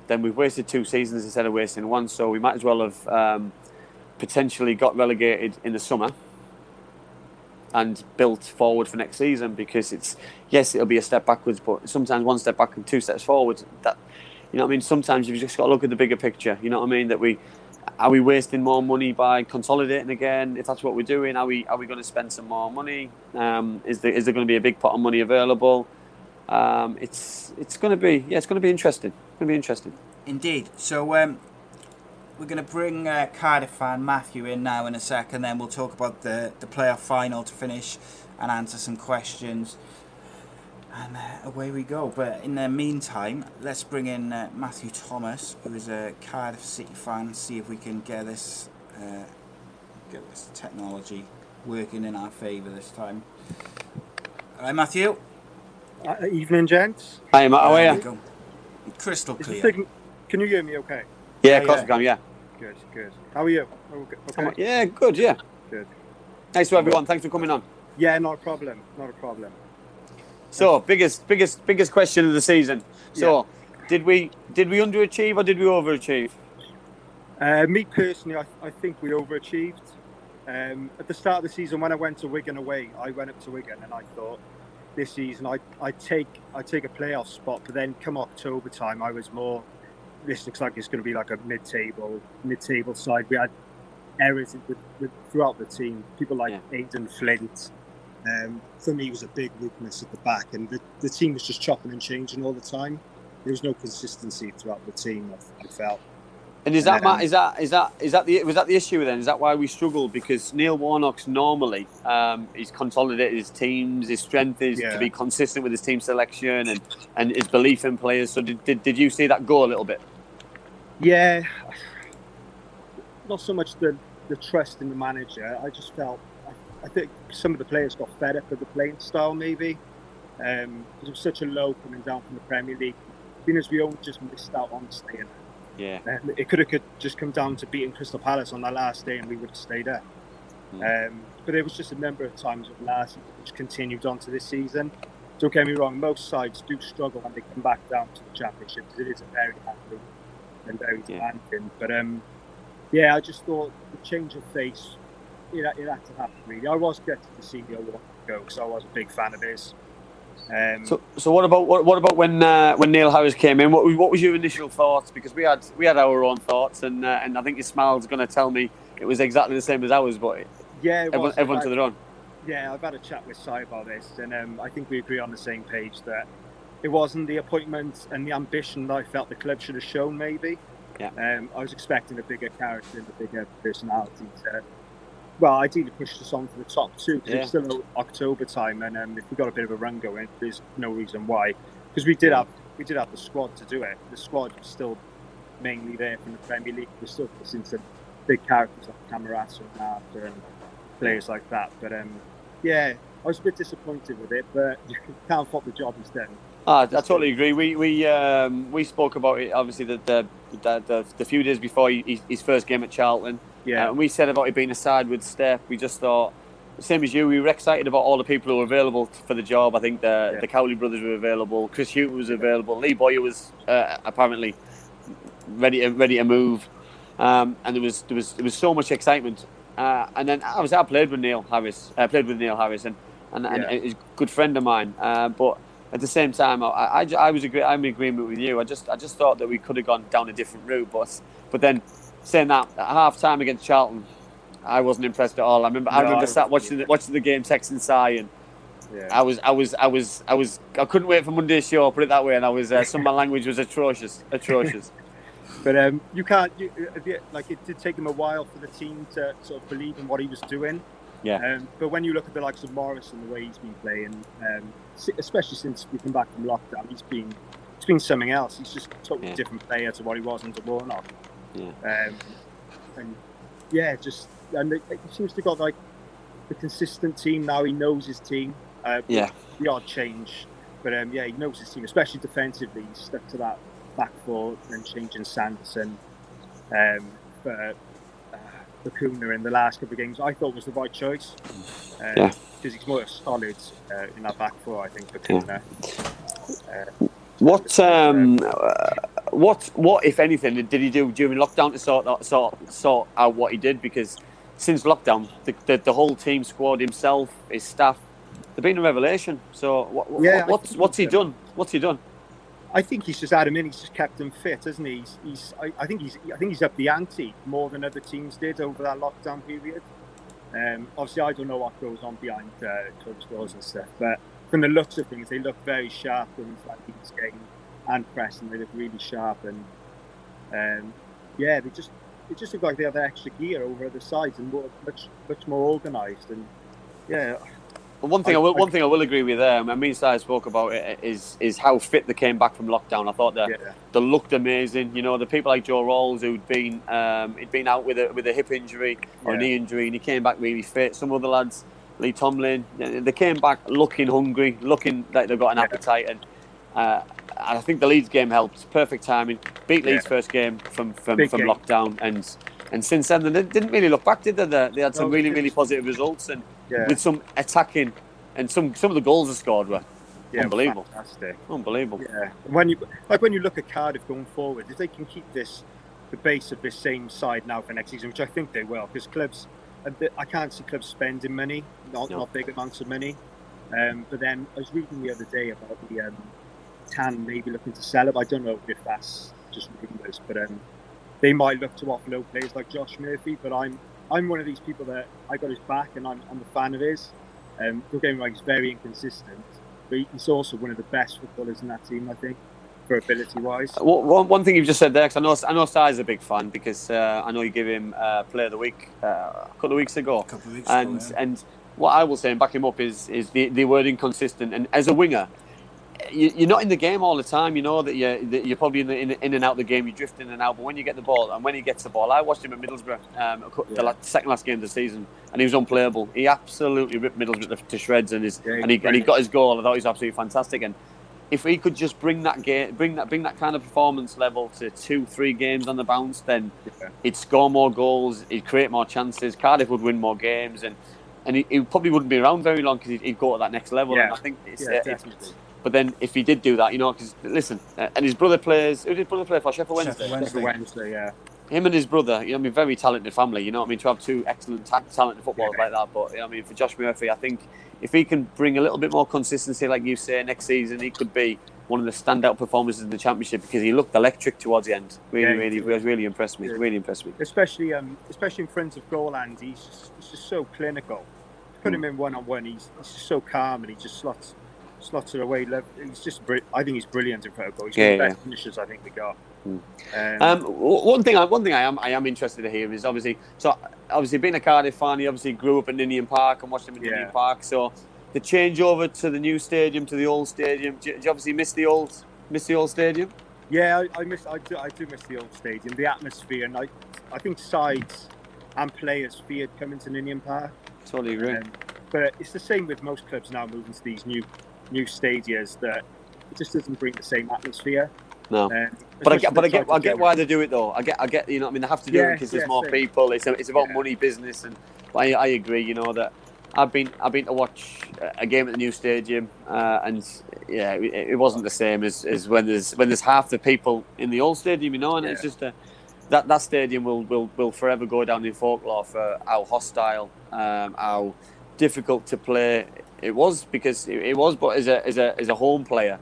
Speaker 6: then we've wasted two seasons instead of wasting one. So we might as well have um, potentially got relegated in the summer and built forward for next season because it's yes it'll be a step backwards but sometimes one step back and two steps forward that you know what I mean? Sometimes you've just got to look at the bigger picture you know what I mean? That we are we wasting more money by consolidating again? If that's what we're doing are we are we going to spend some more money? Um, is there is there going to be a big pot of money available? Um, it's it's going to be yeah it's going to be interesting it's going to be interesting.
Speaker 4: Indeed. So um, we're going to bring uh, Cardiff fan Matthew in now in a second. Then we'll talk about the the playoff final to finish and answer some questions. And uh, away we go. But in the meantime, let's bring in uh, Matthew Thomas, who is a Cardiff City fan. See if we can get this uh, get this technology working in our favour this time. All right, Matthew.
Speaker 9: Uh, evening, gents.
Speaker 6: Hi Matt how
Speaker 4: There
Speaker 6: are you.
Speaker 4: Crystal clear.
Speaker 9: thing- can you hear me okay?
Speaker 6: Yeah
Speaker 4: Yeah,
Speaker 6: of
Speaker 4: yeah.
Speaker 6: yeah
Speaker 9: Good, good. How are you? Okay.
Speaker 6: yeah good yeah
Speaker 9: Good.
Speaker 6: thanks to everyone thanks for coming on
Speaker 9: Yeah, not a problem. Not a problem.
Speaker 6: So biggest, biggest, biggest question of the season. So, did we did we underachieve or did we overachieve?
Speaker 9: Uh, me personally, I, I think we overachieved. Um, at the start of the season, when I went to Wigan away, I went up to Wigan and I thought this season I I take I take a playoff spot. But then come October time, I was more. This looks like it's going to be like a mid-table mid-table side. We had errors with, with, throughout the team. People like
Speaker 6: Yeah.
Speaker 9: Aden Flint. Um, for me, was a big weakness at the back, and the, the team was just chopping and changing all the time. There was no consistency throughout the team. I, I felt.
Speaker 6: And is that
Speaker 9: Um,
Speaker 6: is that is that is that the was that the issue then? Is that why we struggled? Because Neil Warnock's normally um, he's consolidated his teams. His strength is
Speaker 9: Yeah.
Speaker 6: to be consistent with his team selection and, and his belief in players. So did, did, did you see that go a little bit?
Speaker 9: Yeah, not so much the the trust in the manager. I just felt I, I think some of the players got fed up with the playing style. Maybe um, it was such a low coming down from the Premier League. Being as we all just missed out on staying.
Speaker 6: Yeah.
Speaker 9: Um, it could have could just come down to beating Crystal Palace on that last day, and we would have stayed up. Um, but it was just a number of times of last which continued on to this season. Don't get me wrong; most sides do struggle when they come back down to the Championship because it is a very hard league and very
Speaker 6: Yeah.
Speaker 9: demanding. But um, yeah, I just thought the change of face, it, had- it had to happen. Really, I was getting to see Neil Warnock go because I was a big fan of his. Um,
Speaker 6: So, so what about what, what about when uh, when Neil Harris came in? What what was your initial thoughts? Because we had we had our own thoughts, and uh, and I think your Ismail's going to tell me it was exactly the same as ours, but
Speaker 9: yeah, it
Speaker 6: everyone,
Speaker 9: was.
Speaker 6: everyone
Speaker 9: I-
Speaker 6: to their own.
Speaker 9: Yeah, I've had a chat with Si about this, and um, I think we agree on the same page that it wasn't the appointment and the ambition that I felt the club should have shown. Maybe.
Speaker 6: Yeah.
Speaker 9: Um, I was expecting a bigger character and a bigger personality to, well, ideally push us on to the top two because
Speaker 6: Yeah.
Speaker 9: it's still October time, and um, if we got a bit of a run going, there's no reason why. Because we did have we did have the squad to do it. The squad was still mainly there from the Premier League. We're still missing some big characters like Camarasa and Arter and players like that. But um, yeah, I was a bit disappointed with it, but you can't fault the job he's done.
Speaker 6: Ah, I totally agree. We we um, we spoke about it obviously the the, the, the, the few days before his, his first game at Charlton.
Speaker 9: Yeah,
Speaker 6: Uh, and we said about it being a side with Steph. We just thought, same as you, we were excited about all the people who were available for the job. I think the
Speaker 9: Yeah.
Speaker 6: the Cowley brothers were available. Chris Hughton was available. Lee Bowyer was uh, apparently ready to, ready to move. Um, and there was there was there was so much excitement. Uh, and then I was I played with Neil Harris. I played with Neil Harris, and and, and he's a good friend of mine. Uh, but at the same time, I, I, I was agree, I'm in agreement with you. I just I just thought that we could have gone down a different route. But but then saying that at half time against Charlton, I wasn't impressed at all. I remember I remember
Speaker 9: I
Speaker 6: sat watching the, watching the game, texting Si, and
Speaker 9: yeah.
Speaker 6: I was I was I was I was I couldn't wait for Monday's show. Put it that way, and I was uh, some of my language was atrocious, atrocious.
Speaker 9: But um, you can't. You, uh, like it did take them a while for the team to sort of believe in what he was doing.
Speaker 6: Yeah.
Speaker 9: Um, but when you look at the likes of Morris and the way he's been playing, um, especially since we come back from lockdown, he's been it's been something else. He's just a totally
Speaker 6: Yeah.
Speaker 9: different player to what he was under Warnock.
Speaker 6: Yeah.
Speaker 9: Um, and yeah, just and it, it seems to got like the consistent team now. He knows his team. Uh,
Speaker 6: Yeah.
Speaker 9: The odd change, but um, yeah, he knows his team, especially defensively. He stuck to that back four and changing Sanderson um, for uh, Bacuna in the last couple of games. I thought was the right choice. Uh,
Speaker 6: Yeah.
Speaker 9: Because he's more solid uh, in that back four, I think, Bacuna. Uh,
Speaker 6: What um, uh, what what if anything did he do during lockdown to sort out, sort sort out what he did? Because since lockdown, the, the, the whole team squad, himself, his staff, they've been a revelation. So what, what-
Speaker 9: Yeah, I
Speaker 6: what's what's he done? What's he done?
Speaker 9: I think he's just had him in. He's just kept him fit, hasn't he? He's, he's I, I think he's, I think he's up the ante more than other teams did over that lockdown period. Um, obviously, I don't know what goes on behind uh, closed doors and stuff, but from the looks of things, they look very sharp going into that Leeds game and press, and They look really sharp, and um, yeah, they just they just look like they have that extra gear over the sides and much much more organised. And yeah,
Speaker 6: Well, one thing I,
Speaker 9: I-
Speaker 6: will,
Speaker 9: I-
Speaker 6: one thing I will agree with there. I mean, me and Si spoke about it. Is is how fit they came back from lockdown. I thought that
Speaker 9: yeah,
Speaker 6: they looked amazing. You know, the people like Joe Ralls who'd been um, he'd been out with a with a hip injury or a
Speaker 9: Yeah.
Speaker 6: knee injury, and he came back really fit. Some other lads, Lee Tomlin, they came back looking hungry, looking like they've got an
Speaker 9: Yeah.
Speaker 6: appetite, and uh, and I think the Leeds game helped. Perfect timing. Beat Leeds
Speaker 9: Yeah.
Speaker 6: first game from from,
Speaker 9: Big
Speaker 6: from
Speaker 9: game.
Speaker 6: lockdown, and and since then they didn't really look back, did they? They, they had some really really positive results, and
Speaker 9: yeah,
Speaker 6: with some attacking, and some some of the goals they scored were
Speaker 9: yeah,
Speaker 6: unbelievable.
Speaker 9: fantastic.
Speaker 6: unbelievable.
Speaker 9: Yeah, when you like when you look at Cardiff going forward, if they can keep this the base of this same side now for next season, which I think they will, because clubs, bit- I can't see clubs spending money, not
Speaker 6: No.
Speaker 9: not big amounts of money. Um, but then I was reading the other day about the um, Tan maybe looking to sell it. I don't know if that's just rumours, but um, they might look to offload players like Josh Murphy. But I'm I'm one of these people that I got his back, and I'm, I'm a fan of his. Um, don't get me wrong, he's very inconsistent, but he's also one of the best footballers in that team, I think, for ability wise.
Speaker 6: Well, one, one thing you've just said there, 'cause I know I know Si's a big fan because uh, I know you gave him uh, Player of the Week uh, a couple of weeks ago,
Speaker 4: A couple of weeks
Speaker 6: and
Speaker 4: ago, yeah.
Speaker 6: and what I will say and back him up is is the, the word inconsistent. And as a winger, you, you're not in the game all the time. You know that you're that you're probably in, the, in, in and out of the game. You drift in and out. But when you get the ball, and when he gets the ball, I watched him at Middlesbrough, um, a the
Speaker 9: Yeah.
Speaker 6: la- second last game of the season, and he was unplayable. He absolutely ripped Middlesbrough to, shreds, and his
Speaker 9: Yeah,
Speaker 6: and he and he got his goal. I thought he was absolutely fantastic. And if he could just bring that game, bring that bring that kind of performance level to two, three games on the bounce, then
Speaker 9: Yeah.
Speaker 6: he'd score more goals, he'd create more chances. Cardiff would win more games, and and he, he probably wouldn't be around very long because he'd, he'd go to that next level.
Speaker 9: Yeah.
Speaker 6: And I think it's,
Speaker 9: Yeah,
Speaker 6: uh, it's. But then if he did do that, you know, because listen, uh, and his brother plays. Who did his brother play for? Sheffield Wednesday.
Speaker 4: Sheffield Wednesday.
Speaker 9: Wednesday, yeah.
Speaker 6: Him and his brother, you know, I mean, very talented family. You know, what I mean, to have two excellent, ta- talented footballers
Speaker 9: Yeah.
Speaker 6: like that. But you know, I mean, for Josh Murphy, I think if he can bring a little bit more consistency, like you say, next season, he could be one of the standout performances in the championship because he looked electric towards the end. Really,
Speaker 9: Yeah,
Speaker 6: really,
Speaker 9: he
Speaker 6: really, really impressed me.
Speaker 9: Yeah.
Speaker 6: Really impressed me.
Speaker 9: especially um, especially in front of goal, and he's just, he's just so clinical. Put him in one on one, he's, he's just so calm, and he just slots slots it away. He's just bri- I think he's brilliant in goal. He's one of
Speaker 6: Yeah,
Speaker 9: the best finishers I think we got.
Speaker 6: Mm.
Speaker 9: Um,
Speaker 6: Um, one thing, I, one thing I am, I am interested to hear is obviously, so obviously being a Cardiff fan, he obviously grew up in Ninian Park and watched him in
Speaker 9: Yeah.
Speaker 6: Ninian Park. So the change over to the new stadium, to the old stadium, do you, do you obviously miss the old, miss the old stadium?
Speaker 9: yeah, I, I miss I do, I do miss the old stadium, the atmosphere, and I I think sides and players feared coming to Ninian Park.
Speaker 6: Totally agree.
Speaker 9: Um, but it's the same with most clubs now moving to these new new stadiums that it just doesn't bring the same atmosphere.
Speaker 6: no.
Speaker 9: Um,
Speaker 6: But I get, but I get, I get why they do it though. I get, I get, you know, I mean, they have to do it
Speaker 9: Yeah,
Speaker 6: because there's
Speaker 9: yeah,
Speaker 6: more
Speaker 9: same.
Speaker 6: people. It's, a, it's about
Speaker 9: Yeah.
Speaker 6: money, business, and but I, I agree. You know that I've been, I've been to watch a game at the new stadium, uh, and yeah, it, it wasn't the same as, as when there's when there's half the people in the old stadium. You know, and it's just a, that that stadium will, will will forever go down in folklore for how hostile, um, how difficult to play it was because it, it was. But as a as a as a home player.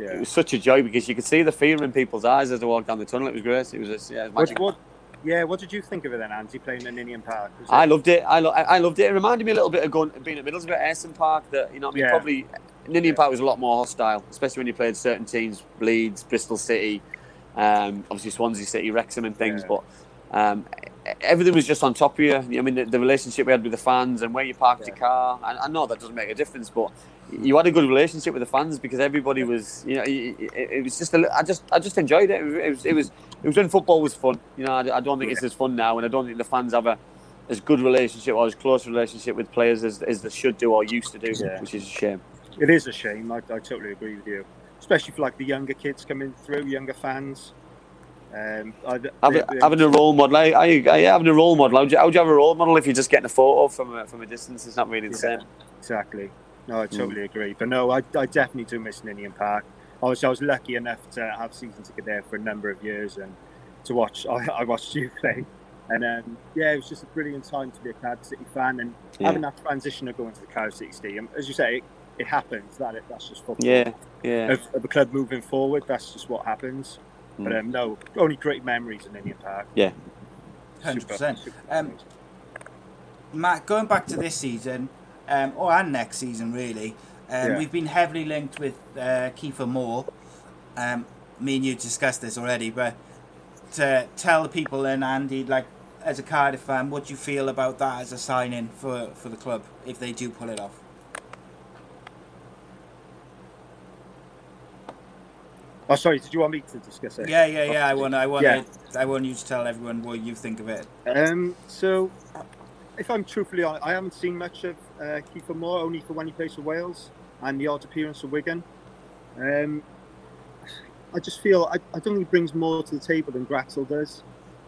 Speaker 6: It was such a joy because you could see the fear in people's eyes as they walked down the tunnel. It was great. It was just, yeah, it was
Speaker 9: What,
Speaker 6: magic.
Speaker 9: what, yeah, what did you think of it then, Andy, playing in Ninian Park?
Speaker 6: I loved it. I, lo- I loved it. It reminded me a little bit of going being at Middlesbrough, Ayresome Park. That you know, I mean,
Speaker 9: Yeah.
Speaker 6: probably Ninian
Speaker 9: Yeah.
Speaker 6: Park was a lot more hostile, especially when you played certain teams, Leeds, Bristol City, um, obviously Swansea City, Wrexham, and things.
Speaker 9: Yeah.
Speaker 6: But Um, everything was just on top of you. I mean, the, the relationship we had with the fans and where you parked your car. I, I know that doesn't make a difference, but you had a good relationship with the fans because everybody was, you know, it, it, was just. A, I just, I just enjoyed it. It was, it was, it was when football was fun. You know, I, I don't think it's as fun now, and I don't think the fans have a as good relationship or as close relationship with players as, as they should do or used to do,
Speaker 9: Yeah.
Speaker 6: which is a shame.
Speaker 9: It is a shame. I, I totally agree with you, especially for like the younger kids coming through, younger fans. Um, I,
Speaker 6: Having, having a role model, I, I, I, having a role model. How would, you, how would you have a role model if you're just getting a photo from a, from a distance? It's not really the same.
Speaker 9: Exactly. No, I totally agree. But no, I, I definitely do miss Ninian Park. I was I was lucky enough to have season ticket there for a number of years and to watch. I, I watched you play, and um, yeah, it was just a brilliant time to be a Cardiff City fan and
Speaker 6: Yeah.
Speaker 9: having that transition of going to the Cardiff City Stadium. As you say, it, it happens. That it, that's just football.
Speaker 6: Yeah, yeah.
Speaker 9: Of, of a club moving forward, that's just what happens. But
Speaker 6: Mm.
Speaker 9: um, no, only great memories in Ninian Park.
Speaker 6: Yeah.
Speaker 4: hundred percent. Um. Matt, going back to this season, um, or and next season really, um,
Speaker 9: Yeah.
Speaker 4: we've been heavily linked with uh, Kieffer Moore. Um, me and you discussed this already, but to tell the people and Andy, like as a Cardiff fan, what do you feel about that as a signing for for the club if they do pull it off?
Speaker 9: Oh, sorry. Did you want me to discuss it?
Speaker 4: Yeah, yeah, yeah. I want, I want,
Speaker 9: Yeah.
Speaker 4: I want you to tell everyone what you think of it.
Speaker 9: Um, so, if I'm truthfully honest, I haven't seen much of uh, Kieffer Moore, only for when he plays for Wales and the odd appearance for Wigan. Um, I just feel I, I don't think he brings more to the table than Glatzel does.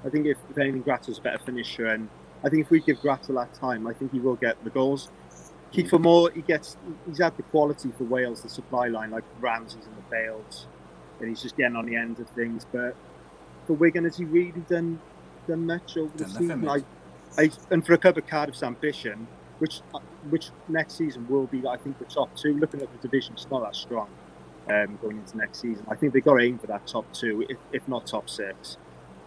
Speaker 9: I think if, if anything, Glatzel's a better finisher, and I think if we give Glatzel that time, I think he will get the goals. Kieffer Moore, he gets he's had the quality for Wales, the supply line, like Ramsey's and the Bales, and he's just getting on the end of things. But for Wigan, has he really done done much over the
Speaker 4: Done
Speaker 9: season? I, I, and for a club of Cardiff's ambition, which which next season will be, I think, the top two. Looking at the division, it's not that strong um, going into next season. I think they've got to aim for that top two, if, if not top six.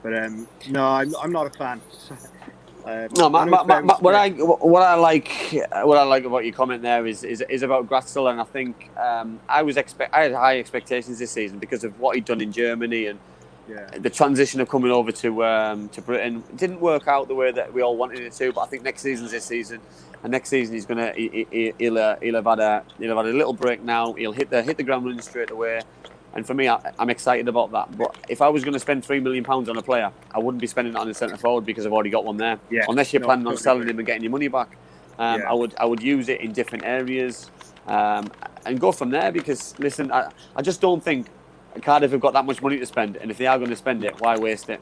Speaker 9: But um, no, I'm, I'm not a fan. um,
Speaker 6: No, my, my, my, what I what I like what I like about your comment there is is, is about Glatzel, and I think um, I was expect I had high expectations this season because of what he'd done in Germany and
Speaker 9: yeah,
Speaker 6: the transition of coming over to um, to Britain It didn't work out the way that we all wanted it to. But I think next season's this season, and next season he's gonna he, he, he'll uh, he'll have had a he'll have had a little break now. He'll hit the hit the ground running straight away. And for me, I, I'm excited about that. But if I was going to spend three million pounds on a player, I wouldn't be spending it on a centre forward because I've already got one there.
Speaker 9: Yeah,
Speaker 6: Unless you're
Speaker 9: no,
Speaker 6: planning on selling
Speaker 9: agree.
Speaker 6: him and getting your money back, um,
Speaker 9: Yeah.
Speaker 6: I would I would use it in different areas um, and go from there. Because listen, I, I just don't think Cardiff have got that much money to spend, and if they are going to spend it, why waste it?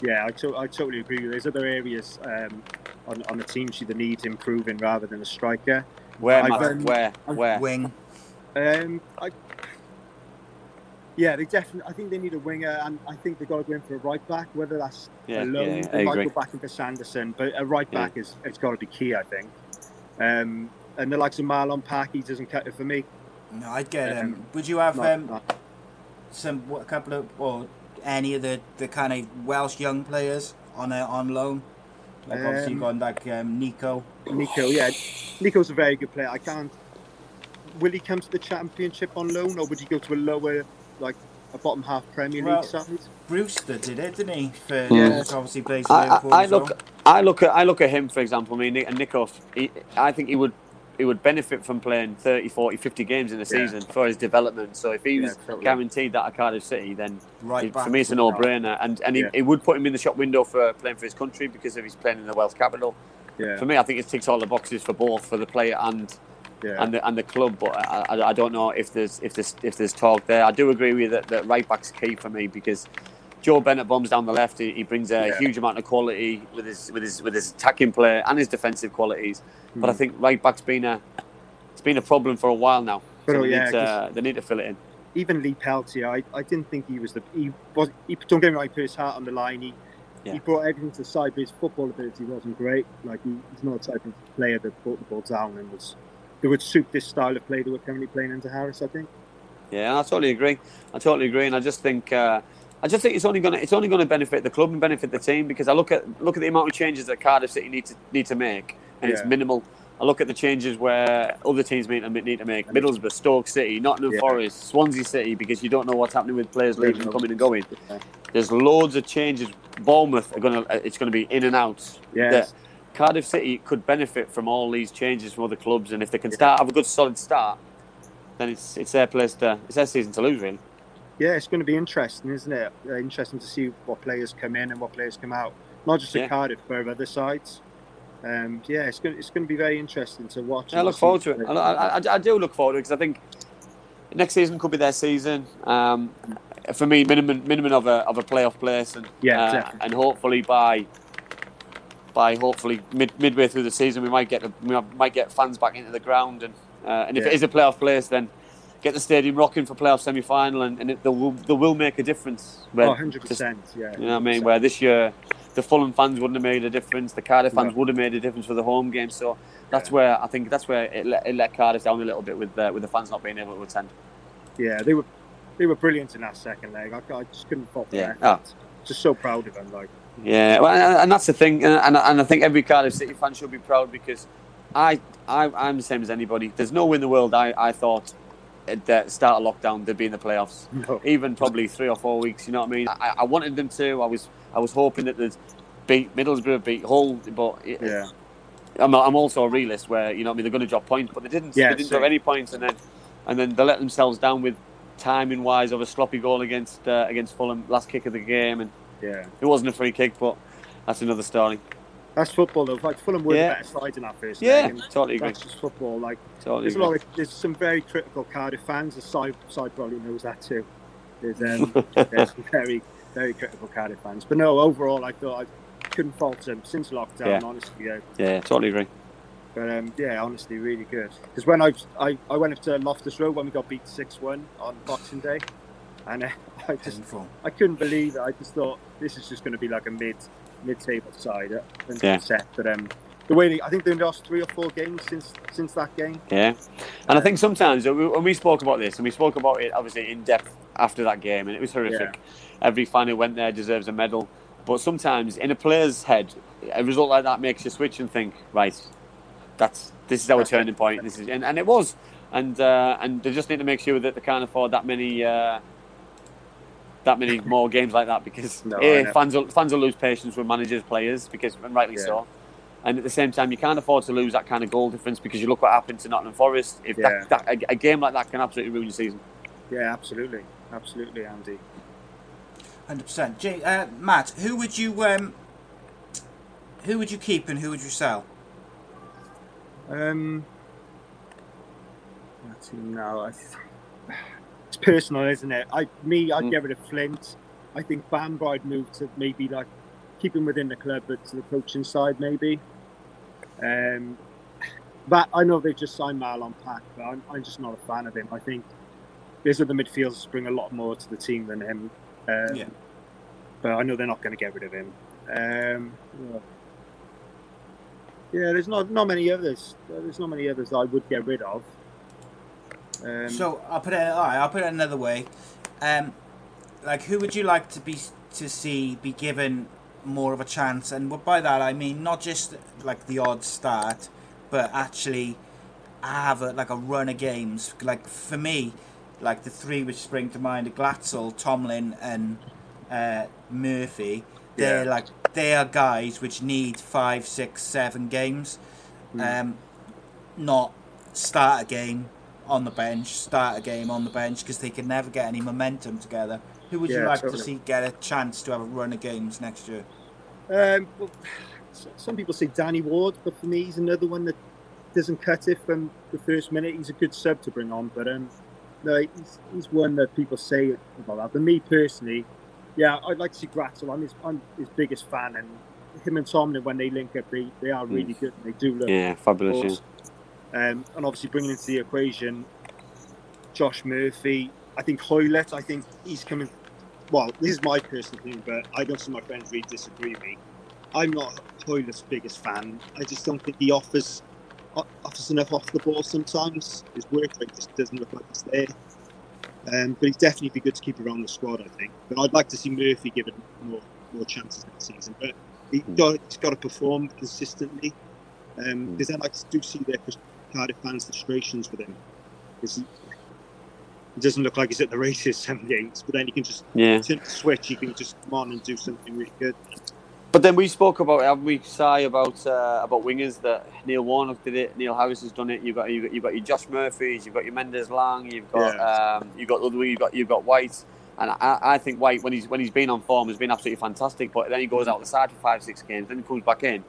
Speaker 9: yeah, I, to- I totally agree. There's other areas um, on, on the team sheet that needs improving rather than a striker.
Speaker 6: Where, Matt?
Speaker 9: um,
Speaker 6: where?
Speaker 9: I've-
Speaker 6: Where?
Speaker 4: Wing.
Speaker 9: Um, I, yeah, they definitely. I think they need a winger, and I think they've got to go in for a right back. Whether that's
Speaker 6: Yeah,
Speaker 9: a loan,
Speaker 6: yeah,
Speaker 9: they
Speaker 6: I
Speaker 9: might
Speaker 6: agree.
Speaker 9: go back into Sanderson, but a right
Speaker 6: Yeah.
Speaker 9: back is it's got to be key. I think. Um, and the likes of Marlon Pack, he doesn't cut it for me.
Speaker 4: No, I'd get him.
Speaker 9: Um,
Speaker 4: Would you have
Speaker 9: Not-
Speaker 4: um,
Speaker 9: not-
Speaker 4: some what, a couple of or any of the, the kind of Welsh young players on a, on loan? Like obviously you've
Speaker 9: Um,
Speaker 4: got like um, Neco.
Speaker 9: Neco, yeah, Neco's a very good player. I can't. Will he come to the championship on loan, or would he go to a lower, like a bottom half Premier League
Speaker 4: Well,
Speaker 9: side?
Speaker 4: Brewster did it, didn't he? For hmm.
Speaker 6: Yeah.
Speaker 4: which obviously plays
Speaker 6: I,
Speaker 4: Liverpool.
Speaker 6: I, I
Speaker 4: as well.
Speaker 6: look, I look at, I look at him for example. I mean, Nick- and Neco, he, I think he would, he would benefit from playing 30, 40, 50 games in a
Speaker 9: Yeah.
Speaker 6: season for his development. So if he
Speaker 9: Yeah,
Speaker 6: was
Speaker 9: totally.
Speaker 6: guaranteed that at Cardiff City, then
Speaker 4: Right
Speaker 6: it-
Speaker 4: back
Speaker 6: for me it's a
Speaker 4: would help.
Speaker 6: no-brainer. And and
Speaker 9: Yeah.
Speaker 6: it, it would put him in the shop window for playing for his country because of his playing in the Welsh capital.
Speaker 9: Yeah,
Speaker 6: For me, I think it ticks all the boxes for both for the player and
Speaker 9: yeah.
Speaker 6: and the, and the club. But I, I, I don't know if there's if there's if there's talk there. I do agree with you that, that right back's key for me because Joe Bennett bombs down the left. He, he brings a
Speaker 9: Yeah.
Speaker 6: huge amount of quality with his with his with his attacking play and his defensive qualities.
Speaker 9: Hmm.
Speaker 6: But I think right back's been a it's been a problem for a while now. So
Speaker 9: oh,
Speaker 6: they,
Speaker 9: yeah,
Speaker 6: need to, they need to fill it in.
Speaker 9: even Lee Peltier, I, I didn't think he was the he was he don't get me wrong, he put his heart on the line. He
Speaker 6: Yeah.
Speaker 9: he brought everything to the side, but his football ability wasn't great. Like he, he's not the type of player that brought the ball down and was that would suit this style of play that we're currently playing under Harris. I think.
Speaker 6: Yeah, I totally agree. I totally agree, and I just think uh, I just think it's only gonna it's only gonna benefit the club and benefit the team because I look at look at the amount of changes that Cardiff City need to need to make, and it's minimal. I look at the changes where other teams need to, need to make Middlesbrough, Stoke City, Nottingham
Speaker 9: Yeah.
Speaker 6: Forest, Swansea City, because you don't know what's happening with players leaving and coming and going.
Speaker 9: Yeah.
Speaker 6: there's loads of changes. Bournemouth are gonna it's gonna be in and out.
Speaker 9: Yes.
Speaker 6: That Cardiff City could benefit from all these changes from other clubs, and if they can start have a good solid start, then it's it's their place to it's their season to lose really.
Speaker 9: Yeah, it's going to be interesting, isn't it? Uh, interesting to see what players come in and what players come out. Not just at
Speaker 6: Yeah.
Speaker 9: Cardiff, but other sides. Um, yeah, it's going, it's going to be very interesting to watch.
Speaker 6: I look forward to it. I, I, I- I do look forward to it because I think next season could be their season. Um, for me, minimum minimum of a of a playoff place, and
Speaker 9: Yeah,
Speaker 6: uh, and hopefully by by hopefully mid, midway through the season we might get the, we might get fans back into the ground, and uh, and if
Speaker 9: Yeah.
Speaker 6: it is a playoff place, then get the stadium rocking for playoff semi final, and, and it, they will they will make a difference. Where
Speaker 9: Oh, 100%.
Speaker 6: just-
Speaker 9: yeah.
Speaker 6: you know what I mean? Where this year the Fulham fans wouldn't have made a difference, the Cardiff fans
Speaker 9: No.
Speaker 6: would have made a difference for the home game. So that's where I think that's where it let, it let Cardiff down a little bit with uh, with the fans not being able to attend.
Speaker 9: Yeah, they were they were brilliant in that second leg. I, I just couldn't fault
Speaker 6: Yeah.
Speaker 9: their effort. Just so proud of them. Like,
Speaker 6: Yeah, well, and, and that's the thing, and, and and I think every Cardiff City fan should be proud because I, I I'm the same as anybody. There's no way in the world I, I thought at the start of lockdown they'd be in the playoffs.
Speaker 9: no.
Speaker 6: even probably three or four weeks. You know what I mean? I, I wanted them to. I was I was hoping that they'd beat Middlesbrough, beat Hull, but it,
Speaker 9: Yeah.
Speaker 6: I'm, I'm also a realist where you know what I mean they're going to drop points, but they didn't.
Speaker 9: Yeah,
Speaker 6: they didn't drop any points, and then and then they let themselves down with timing wise of a sloppy goal against uh, against Fulham last kick of the game, and
Speaker 9: Yeah.
Speaker 6: it wasn't a free kick, but that's another story.
Speaker 9: That's football, though. Like, Fulham were
Speaker 6: Yeah.
Speaker 9: the better side in that first
Speaker 6: Yeah,
Speaker 9: leg. and
Speaker 6: totally agree.
Speaker 9: That's just football. Like,
Speaker 6: Totally
Speaker 9: there's a lot of, there's some very critical Cardiff fans. The side side probably knows that too. There's um, there's some very very critical Cardiff fans. But no, overall, I thought I couldn't fault them since lockdown.
Speaker 6: Yeah.
Speaker 9: Honestly, yeah.
Speaker 6: Yeah, totally agree.
Speaker 9: But um, yeah, honestly, really good. Because when I, I I went up to Loftus Road when we got beat six one on Boxing Day, and uh, I just
Speaker 4: Painful.
Speaker 9: I couldn't believe it. I just thought this is just going to be like a mid mid table side at
Speaker 6: Yeah.
Speaker 9: set. But um, the way they, I think they lost three or four games since since that game.
Speaker 6: Yeah, and I think sometimes uh, we- when we spoke about this, and we spoke about it obviously in depth after that game, and it was horrific. Every fan who went there deserves a medal, but sometimes in a player's head, a result like that makes you switch and think, right, that's this is our turning point. This is, and, and it was, and uh, and they just need to make sure that they can't afford that many. Uh, that many more games like that because
Speaker 9: No, I
Speaker 6: A,
Speaker 9: know.
Speaker 6: fans will, fans will lose patience with managers, players because and rightly
Speaker 9: Yeah.
Speaker 6: so. And at the same time, you can't afford to lose that kind of goal difference because you look what happened to Nottingham Forest. If
Speaker 9: Yeah.
Speaker 6: that, that a, a game like that can absolutely ruin your season.
Speaker 9: Yeah, absolutely, absolutely, Andy.
Speaker 4: Hundred percent. Jay, uh, Matt, who would you um, who would you keep and who would you sell?
Speaker 9: Um, let's. I, it's personal, isn't it? I me, I'd
Speaker 6: Mm.
Speaker 9: get rid of Flint. I think Bamba I'd move to maybe like keep him within the club, but to the coaching side maybe. Um, but I know they've just signed Marlon Pack, but I'm, I'm just not a fan of him. I think there's other midfielders bring a lot more to the team than him. Um,
Speaker 4: Yeah.
Speaker 9: But I know they're not going to get rid of him. Um, yeah. Yeah, there's not not many others. There's not many others I would get rid of. Um,
Speaker 4: So I'll put it. All right, I'll put it another way. Um, like, who would you like to be to see be given more of a chance? And by that I mean not just like the odd start, but actually have a, like a run of games. Like for me, like the three which spring to mind: are Glatzel, Tomlin, and uh, Murphy. They're
Speaker 9: Yeah.
Speaker 4: like they are guys which need five, six, seven games. Um, not start a game on the bench, start a game on the bench because they can never get any momentum together. Who would you like
Speaker 9: totally.
Speaker 4: to see get a chance to have a run of games next year?
Speaker 9: Um, well, some people say Danny Ward, but for me, he's another one that doesn't cut it from the first minute. He's a good sub to bring on, but um, no, he's, he's one that people say about that. But me personally, yeah, I'd like to see Glatzel. I'm his, I'm his biggest fan, and him and Tomlin when they link up, they, they are really good. They do look
Speaker 6: Yeah, fabulous. Yeah.
Speaker 9: Um, and obviously bringing into the equation Josh Murphy. I think Hoylett, I think he's coming. Well, this is my personal opinion, but I know some of my friends really disagree with me. I'm not Hoylett's biggest fan. I just don't think he offers offers enough off the ball sometimes. His work rate just doesn't look like it's there. Um, but he's definitely be good to keep around the squad, I think. But I'd like to see Murphy given more more chances next season. But he got, he's got to perform consistently. Um, because then I do see their Cardiff fans' frustrations with him. he, It doesn't look like he's at the races some games, but then he can just
Speaker 6: Yeah.
Speaker 9: turn the switch. He can just come on and do something really good.
Speaker 6: But then we spoke about, haven't we, Si, about uh, about wingers that Neil Warnock did it, Neil Harris has done it. You've got you got, you've got your Josh Murphys, you've got your Mendez-Laing, you've got
Speaker 9: Yeah.
Speaker 6: um, you've got the other you've got you've got Whyte, and I, I think Whyte when he's when he's been on form has been absolutely fantastic. But then he goes out the side for five six games, then he comes back in,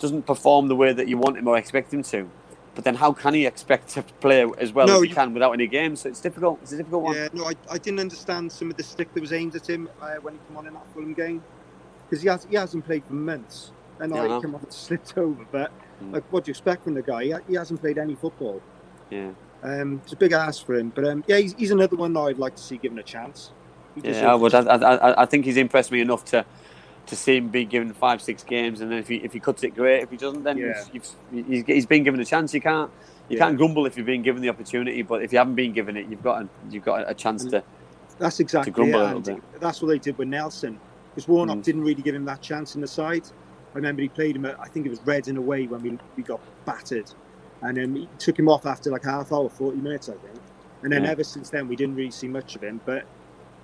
Speaker 6: doesn't perform the way that you want him or expect him to. But then how can he expect to play as well
Speaker 9: No,
Speaker 6: as he can without any games? So it's difficult. It's a difficult one.
Speaker 9: Yeah, no, I, I didn't understand some of the stick that was aimed at him uh, when he came on in that Fulham game because he has he hasn't played for months. And
Speaker 6: Yeah, I know.
Speaker 9: came on and slipped over, but
Speaker 6: Mm.
Speaker 9: like, what do you expect from the guy? He, he hasn't played any football.
Speaker 6: Yeah.
Speaker 9: Um, it's a big ask for him, but um, yeah, he's, he's another one that I'd like to see given a chance.
Speaker 6: Yeah, I would. I, I, I think he's impressed me enough to to see him be given five, six games, and then if he if he cuts it, great. If he doesn't, then
Speaker 9: Yeah.
Speaker 6: you've, you've, he's, he's been given a chance. You can't you
Speaker 9: Yeah.
Speaker 6: can't grumble if you've been given the opportunity, but if you haven't been given it, you've got a, you've got a chance to.
Speaker 9: That's exactly
Speaker 6: grumble
Speaker 9: it,
Speaker 6: a little
Speaker 9: and That's what they did with Nelson. Because Warnock
Speaker 6: Mm.
Speaker 9: didn't really give him that chance in the side. I remember he played him at, I think it was red Reading away when we, we got battered. And then he took him off after like half hour, 40 minutes, I think. And then
Speaker 6: Yeah.
Speaker 9: ever since then, we didn't really see much of him. But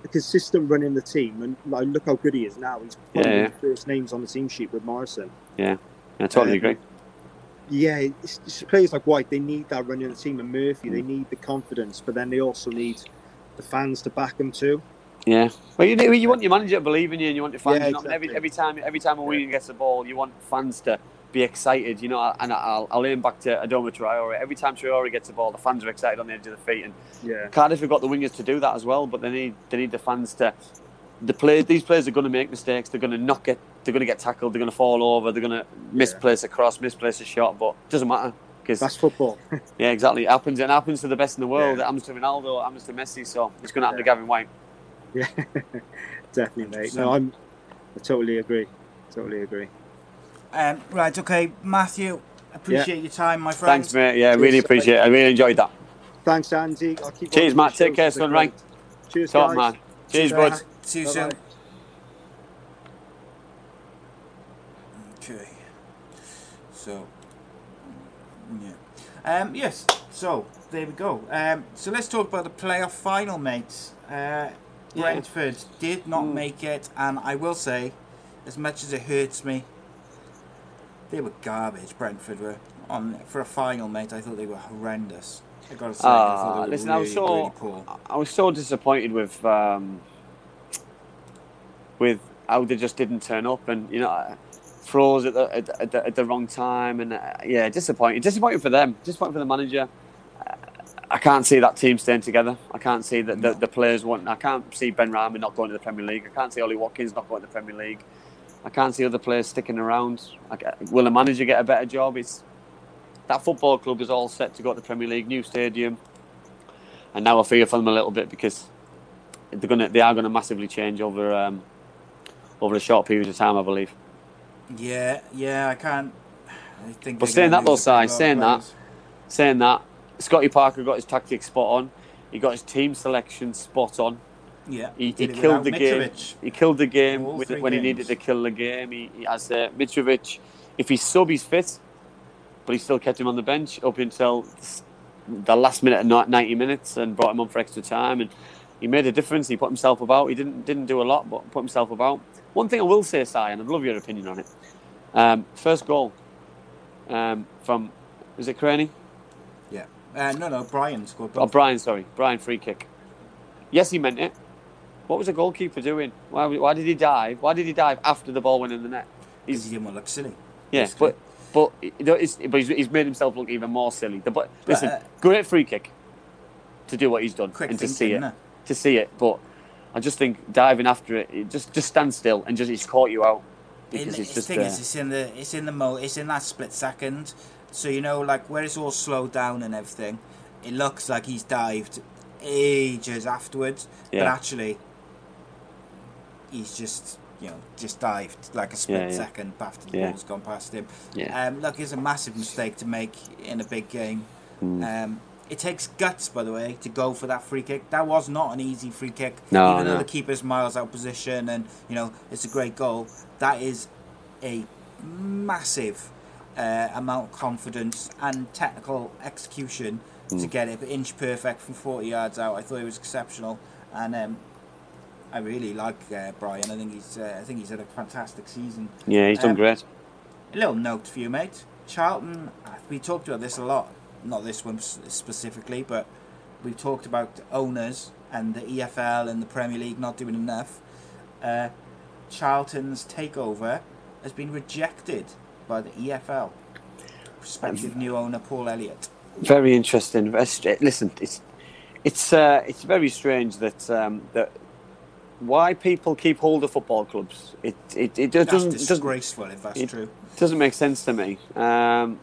Speaker 9: consistent run in the team, and like, look how good he is now. He's one
Speaker 6: Yeah,
Speaker 9: of
Speaker 6: yeah.
Speaker 9: the first names on the team sheet with Morrison.
Speaker 6: Yeah, I totally
Speaker 9: Um,
Speaker 6: agree.
Speaker 9: Yeah, it's, it's players like Whyte, they need that run in the team, and Murphy,
Speaker 6: Mm.
Speaker 9: they need the confidence, but then they also need the fans to back them too.
Speaker 6: Yeah, well, you you want your manager to believe in you, and you want your fans.
Speaker 9: Yeah,
Speaker 6: and every every time every time a winger gets the ball, you want fans to be excited. You know, and I'll I'll aim back to Adama Traore. Every time Traore gets the ball, the fans are excited on the edge of the feet, and
Speaker 9: Yeah.
Speaker 6: Cardiff have got the wingers to do that as well, but they need they need the fans to. The play, these players are going to make mistakes. They're going to not get. They're going to get tackled. They're going to fall over. They're going to misplace a cross, misplace a shot. But it doesn't matter because
Speaker 9: That's football.
Speaker 6: yeah, exactly. It happens. It happens to the best in the world.
Speaker 9: Yeah.
Speaker 6: It happens to Ronaldo. It happens to Messi. So it's going to happen to Gavin Whyte.
Speaker 9: Yeah, definitely, mate. No, I'm. I totally agree. Totally agree.
Speaker 4: Um, right, okay, Matthew. Appreciate your time, my friend.
Speaker 6: Thanks, mate. Yeah, really
Speaker 9: Cheers.
Speaker 6: appreciate it. I really enjoyed that.
Speaker 9: Thanks, Andy. I'll keep.
Speaker 6: Cheers,
Speaker 9: watching
Speaker 6: Matt. Take care, son. Right.
Speaker 9: Cheers,
Speaker 6: Top
Speaker 9: guys.
Speaker 6: man. Cheers,
Speaker 4: Bye.
Speaker 6: bud.
Speaker 4: See you
Speaker 9: Bye-bye.
Speaker 4: soon. Okay. So, yeah. Um, yes, so there we go. Um, so let's talk about the playoff final, mates. Uh, Brentford did not
Speaker 6: Mm.
Speaker 4: make it, and I will say, as much as it hurts me, they were garbage. Brentford were on for a final, mate. I thought they were horrendous. I got to say, I
Speaker 6: Ah,
Speaker 4: thought they were
Speaker 6: listen,
Speaker 4: really,
Speaker 6: I was so
Speaker 4: really poor.
Speaker 6: I was so disappointed with um, with how they just didn't turn up, and you know, froze at the at, the- at, the, at the wrong time, and uh, yeah, disappointing. Disappointing for them. Disappointing for the manager. Uh, I can't see that team staying together. I can't see that the, the players want. I can't see Benrahma not going to the Premier League. I can't see Ollie Watkins not going to the Premier League. I can't see other players sticking around. I ca- will the manager get a better job? It's that football club is all set to go to the Premier League, new stadium, and now I fear for them a little bit because they're gonna they are gonna massively change over um, over a short period of time, I believe.
Speaker 4: Yeah, yeah, I can't. I think.
Speaker 6: But saying that though, Si, saying that, saying that, Scotty Parker got his tactics spot on. He got his team selection spot on.
Speaker 4: Yeah,
Speaker 6: He, he killed the
Speaker 4: without
Speaker 6: game. He killed the game with, when he needed to kill the game. He, he has uh, Mitrovic. If he's sub, he's fit, but he still kept him on the bench up until the last minute of ni- ninety minutes and brought him on for extra time. And he made a difference. He put himself about. He didn't didn't do a lot, but put himself about. One thing I will say, Si, and I'd love your opinion on it. Um, first goal um, from was it Cairney?
Speaker 4: Yeah. Uh, no, no, Bryan scored.
Speaker 6: Oh. Bryan, sorry, Bryan free kick. Yes, he meant it. What was the goalkeeper doing? Why, why did he dive? Why did he dive after the ball went in the net?
Speaker 4: He's, he didn't want to look silly.
Speaker 6: Yeah, but but it's, but he's, he's made himself look even more silly. The, but listen,
Speaker 4: uh,
Speaker 6: great free kick to do what he's done and to see it,
Speaker 4: innit?
Speaker 6: to see it. But I just think diving after it, it just just stand still and just he's caught you out because it's
Speaker 4: the thing
Speaker 6: uh,
Speaker 4: is, it's in the it's in the mo it's in that split second. So you know, like where it's all slowed down and everything, it looks like he's dived ages afterwards, but actually, he's just you know just dived like a split
Speaker 6: Yeah, yeah.
Speaker 4: second after the
Speaker 6: Yeah.
Speaker 4: ball's gone past him. Um, look, it's a massive mistake to make in a big game.
Speaker 6: Mm.
Speaker 4: Um, it takes guts, by the way, to go for that free kick. That was not an easy free kick.
Speaker 6: No,
Speaker 4: Even though the keeper's miles out of position and, you know, it's a great goal, that is a massive uh, amount of confidence and technical execution to get it inch perfect from 40 yards out. I thought he was exceptional, and um, I really like uh, Bryan. I think he's uh, I think he's had a fantastic season.
Speaker 6: Yeah, he's done
Speaker 4: Um,
Speaker 6: great.
Speaker 4: A little note for you, mate. Charlton, uh, we talked about this a lot. Not this one specifically, but we've talked about owners and the EFL and the Premier League not doing enough. Uh, Charlton's takeover has been rejected by the EFL. Prospective new owner Paul Elliott.
Speaker 6: Very interesting. Listen, it's it's uh, it's very strange that um, that why people keep hold of football clubs. It it, it doesn't doesn't
Speaker 4: disgraceful if that's
Speaker 6: it-
Speaker 4: true.
Speaker 6: doesn't make sense to me. Um,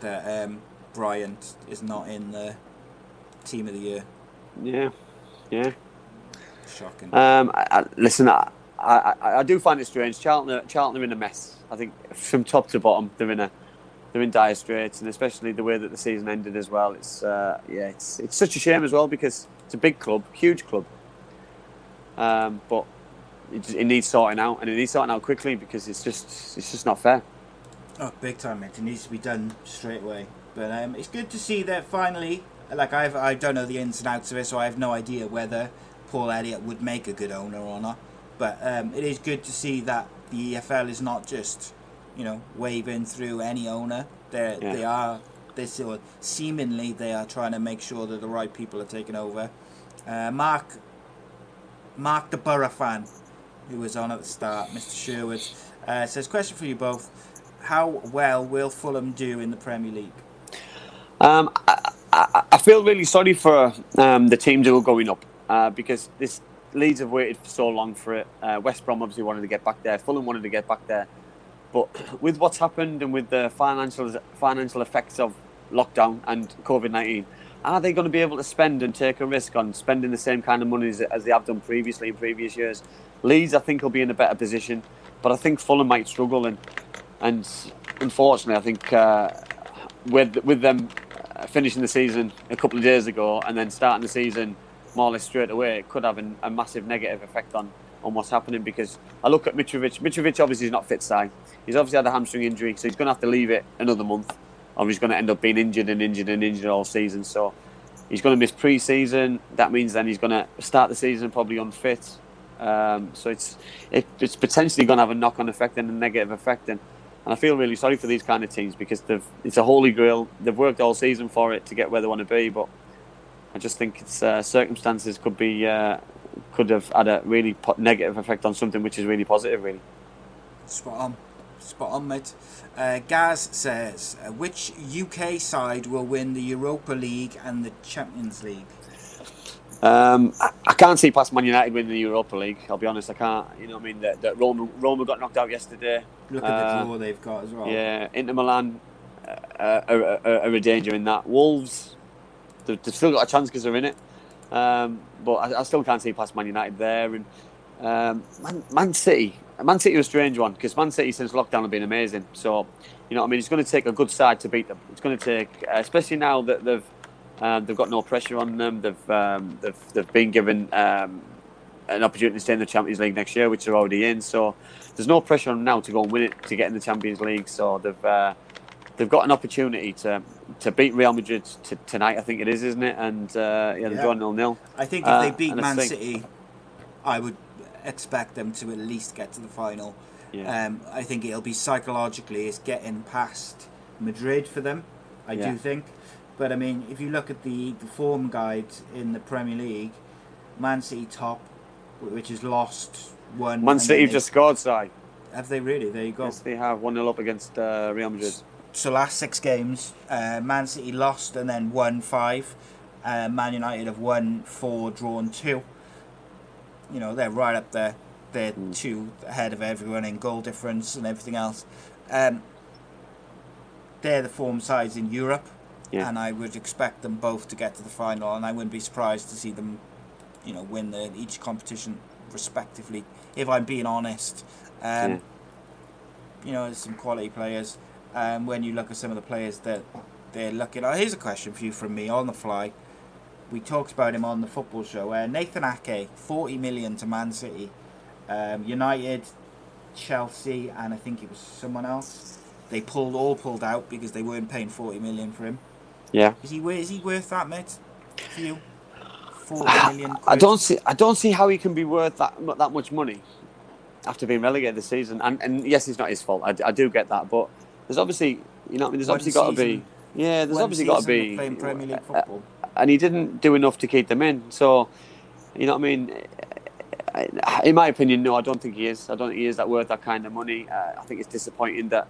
Speaker 4: That um, Bryant is not in the team of the year.
Speaker 6: yeah, yeah.
Speaker 4: Shocking.
Speaker 6: Um, I, I, listen, I, I, I do find it strange. Charlton, are, Charlton are in a mess. I think from top to bottom, they're in a they're in dire straits, and especially the way that the season ended as well. It's uh, yeah, it's it's such a shame as well because it's a big club, huge club. Um, but it, just- it needs sorting out, and it needs sorting out quickly because it's just it's just not fair.
Speaker 4: Oh, big time, mate! It needs to be done straight away. But um, it's good to see that finally. Like I've, I don't know the ins and outs of it, so I have no idea whether Paul Elliott would make a good owner or not. But um, it is good to see that the EFL is not just, you know, waving through any owner. They
Speaker 6: Yeah.
Speaker 4: they are they still seemingly they are trying to make sure that the right people are taking over. Uh, Mark, Mark the Boro fan, who was on at the start, Mr. Sherwood, uh, says, question for you both. How well will Fulham do in the Premier League?
Speaker 6: Um, I, I, I feel really sorry for um, the teams who are going up uh, because this Leeds have waited for so long for it. Uh, West Brom obviously wanted to get back there. Fulham wanted to get back there, but with what's happened and with the financial financial effects of lockdown and COVID nineteen, are they going to be able to spend and take a risk on spending the same kind of money as, as they have done previously in previous years? Leeds, I think, will be in a better position, but I think Fulham might struggle and and unfortunately, I think uh, with with them uh, finishing the season a couple of days ago and then starting the season more or less straight away, it could have an, a massive negative effect on, on what's happening. Because I look at Mitrovic. Mitrovic obviously is not fit side. He's obviously had a hamstring injury, so he's going to have to leave it another month, or he's going to end up being injured and injured and injured all season. So he's going to miss pre-season. That means then he's going to start the season probably unfit. Um, so it's it, it's potentially going to have a knock-on effect and a negative effect. And, and I feel really sorry for these kind of teams because they've it's a holy grail. They've worked all season for it to get where they want to be, but I just think it's uh, circumstances could be uh, could have had a really po- negative effect on something which is really positive. Really,
Speaker 4: Spot on. Spot on, mate. Uh, Gaz says, uh, which UK side will win the Europa League and the Champions League?
Speaker 6: um, I, I can't see past Man United winning the Europa League. I'll be honest, I can't. You know, what I mean that, that Roma Roma got knocked out yesterday.
Speaker 4: Look at
Speaker 6: Uh,
Speaker 4: the draw they've got as well.
Speaker 6: Yeah, Inter Milan uh, are, are, are a danger in that. Wolves, they've, they've still got a chance because they're in it, um, but I, I still can't see past Man United there. And um, Man, Man City, Man City was a strange one because Man City since lockdown have been amazing. So, you know, what I mean, it's going to take a good side to beat them. It's going to take, uh, especially now that they've um, they've got no pressure on them. They've um, they've they've been given. Um, an opportunity to stay in the Champions League next year, which they're already in. So there's no pressure on them now to go and win it to get in the Champions League. So they've uh, they've got an opportunity to to beat Real Madrid t- tonight. I think it is, isn't it? And uh, yeah, they're
Speaker 4: Yeah.
Speaker 6: drawing nil nil.
Speaker 4: I think if
Speaker 6: Uh,
Speaker 4: they beat Man City, I would expect them to at least get to the final.
Speaker 6: Yeah.
Speaker 4: Um, I think it'll be psychologically it's getting past Madrid for them. I
Speaker 6: Yeah.
Speaker 4: do think, but I mean, if you look at the, the form guide in the Premier League, Man City top, which has lost one.
Speaker 6: Man City have just scored, Si.
Speaker 4: have they really? There you go.
Speaker 6: Yes, they have one 0 up against uh, Real Madrid.
Speaker 4: So last six games, uh, Man City lost and then won five. Uh, Man United have won four, drawn two. You know they're right up there. They're
Speaker 6: Hmm.
Speaker 4: two ahead of everyone in goal difference and everything else. Um, they're the form sides in Europe,
Speaker 6: Yeah.
Speaker 4: and I would expect them both to get to the final. And I wouldn't be surprised to see them, you know, win the each competition respectively. If I'm being honest, um,
Speaker 6: Yeah.
Speaker 4: you know, there's some quality players. Um, when you look at some of the players that they're looking at, here's a question for you from me on the fly. We talked about him on the football show. Uh, Nathan Ake, 40 million to Man City. Um, United, Chelsea, and I think it was someone else. they pulled all pulled out because they weren't paying forty million for him.
Speaker 6: Yeah.
Speaker 4: Is he is he worth that, mate? For you, forty million.
Speaker 6: I don't see. I don't see how he can be worth that that much money after being relegated this season. And, and yes, it's not his fault. I, I do get that, but there's obviously, you know, I mean, there's
Speaker 4: One
Speaker 6: obviously got to be. Yeah, there's obviously got to be.
Speaker 4: playing Premier League
Speaker 6: uh,
Speaker 4: football.
Speaker 6: And he didn't do enough to keep them in. So, you know what I mean? In my opinion, no, I don't think he is. I don't think he is that worth that kind of money. Uh, I think it's disappointing that,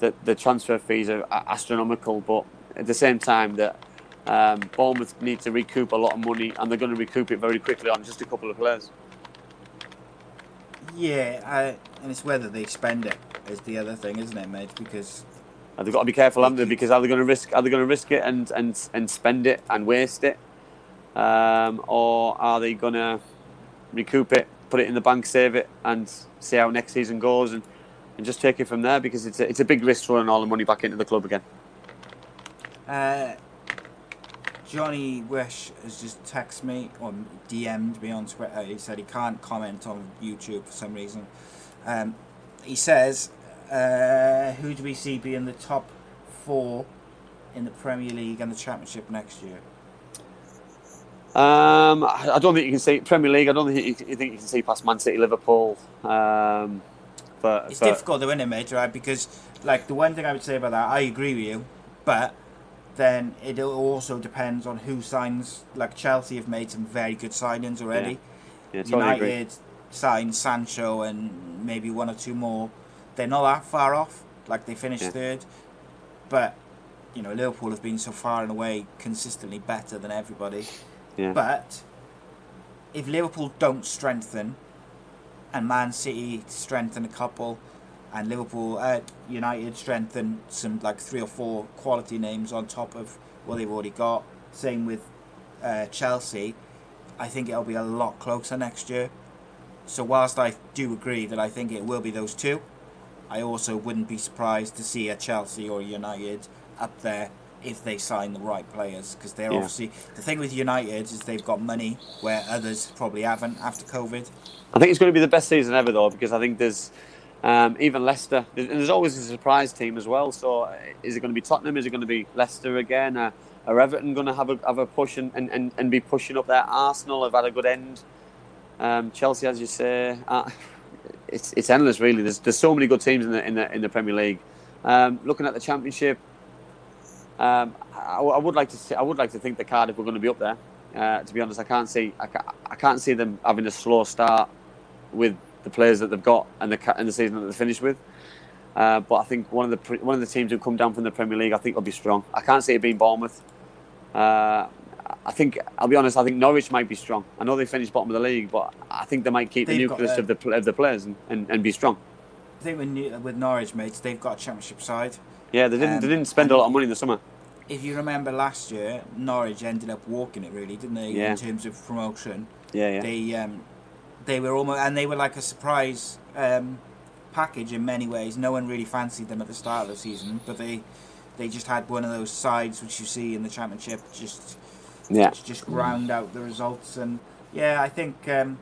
Speaker 6: that the transfer fees are astronomical, but at the same time that um, Bournemouth need to recoup a lot of money, and they're going to recoup it very quickly on just a couple of players.
Speaker 4: Yeah, I, and it's whether they spend it is the other thing, isn't it, mate? Because
Speaker 6: And they've got to be careful, haven't they? Because are they going to risk? Are they going to risk it and, and, and spend it and waste it, um, or are they going to recoup it, put it in the bank, save it, and see how next season goes, and, and just take it from there? Because it's a, it's a big risk throwing all the money back into the club again.
Speaker 4: Uh, Johnny Wish has just texted me or DM'd me on Twitter. He said he can't comment on YouTube for some reason. Um, he says, uh, "Who do we see being the top four in the Premier League and the Championship next year?"
Speaker 6: Um, I don't think you can see Premier League. I don't think you, you think you can see past Man City, Liverpool. Um, for,
Speaker 4: It's
Speaker 6: for-
Speaker 4: difficult though, isn't it, mate? Right? Because like the one thing I would say about that, I agree with you, but then it also depends on who signs. Like Chelsea have made some very good signings already.
Speaker 6: Yeah, totally agree.
Speaker 4: United signed Sancho and maybe one or two more. They're not that far off. Like they finished
Speaker 6: Yeah.
Speaker 4: third, but you know Liverpool have been so far and away consistently better than everybody.
Speaker 6: Yeah.
Speaker 4: But if Liverpool don't strengthen, and Man City strengthen a couple, and Liverpool, uh, United strengthen some like three or four quality names on top of what they've already got. Same with uh, Chelsea. I think it'll be a lot closer next year. So whilst I do agree that I think it will be those two, I also wouldn't be surprised to see a Chelsea or United up there if they sign the right players because they're
Speaker 6: Yeah.
Speaker 4: obviously the thing with United is they've got money where others probably haven't after COVID.
Speaker 6: I think it's going to be the best season ever, though, because I think there's um, even Leicester. And there's always a surprise team as well. So, uh, is it going to be Tottenham? Is it going to be Leicester again? Uh, are Everton going to have a have a push and, and, and, and be pushing up there? Arsenal have had a good end. Um, Chelsea, as you say, uh, it's it's endless, really. There's there's so many good teams in the in the in the Premier League. Um, looking at the Championship, um, I, I would like to see, I would like to think that Cardiff were going to be up there. Uh, to be honest, I can't see I can't, I can't see them having a slow start with the players that they've got and the and the season that they finished with. Uh, but I think one of the one of the teams who come down from the Premier League, I think will be strong. I can't see it being Bournemouth. Uh, I think I'll be honest. I think Norwich might be strong. I know they finished bottom of the league, but I think they might keep the
Speaker 4: They've got,
Speaker 6: nucleus of the of the players and, and, and be strong.
Speaker 4: I think with, with Norwich, mates, they've got a championship side.
Speaker 6: Yeah, they didn't
Speaker 4: Um,
Speaker 6: they didn't spend a lot of money in the summer.
Speaker 4: If you remember last year, Norwich ended up walking it, really, didn't they?
Speaker 6: Yeah.
Speaker 4: In terms of promotion,
Speaker 6: Yeah, yeah.
Speaker 4: they um, they were almost and they were like a surprise um, package in many ways. No one really fancied them at the start of the season, but they they just had one of those sides which you see in the championship just
Speaker 6: Yeah.
Speaker 4: to just ground out the results. And yeah, I think um,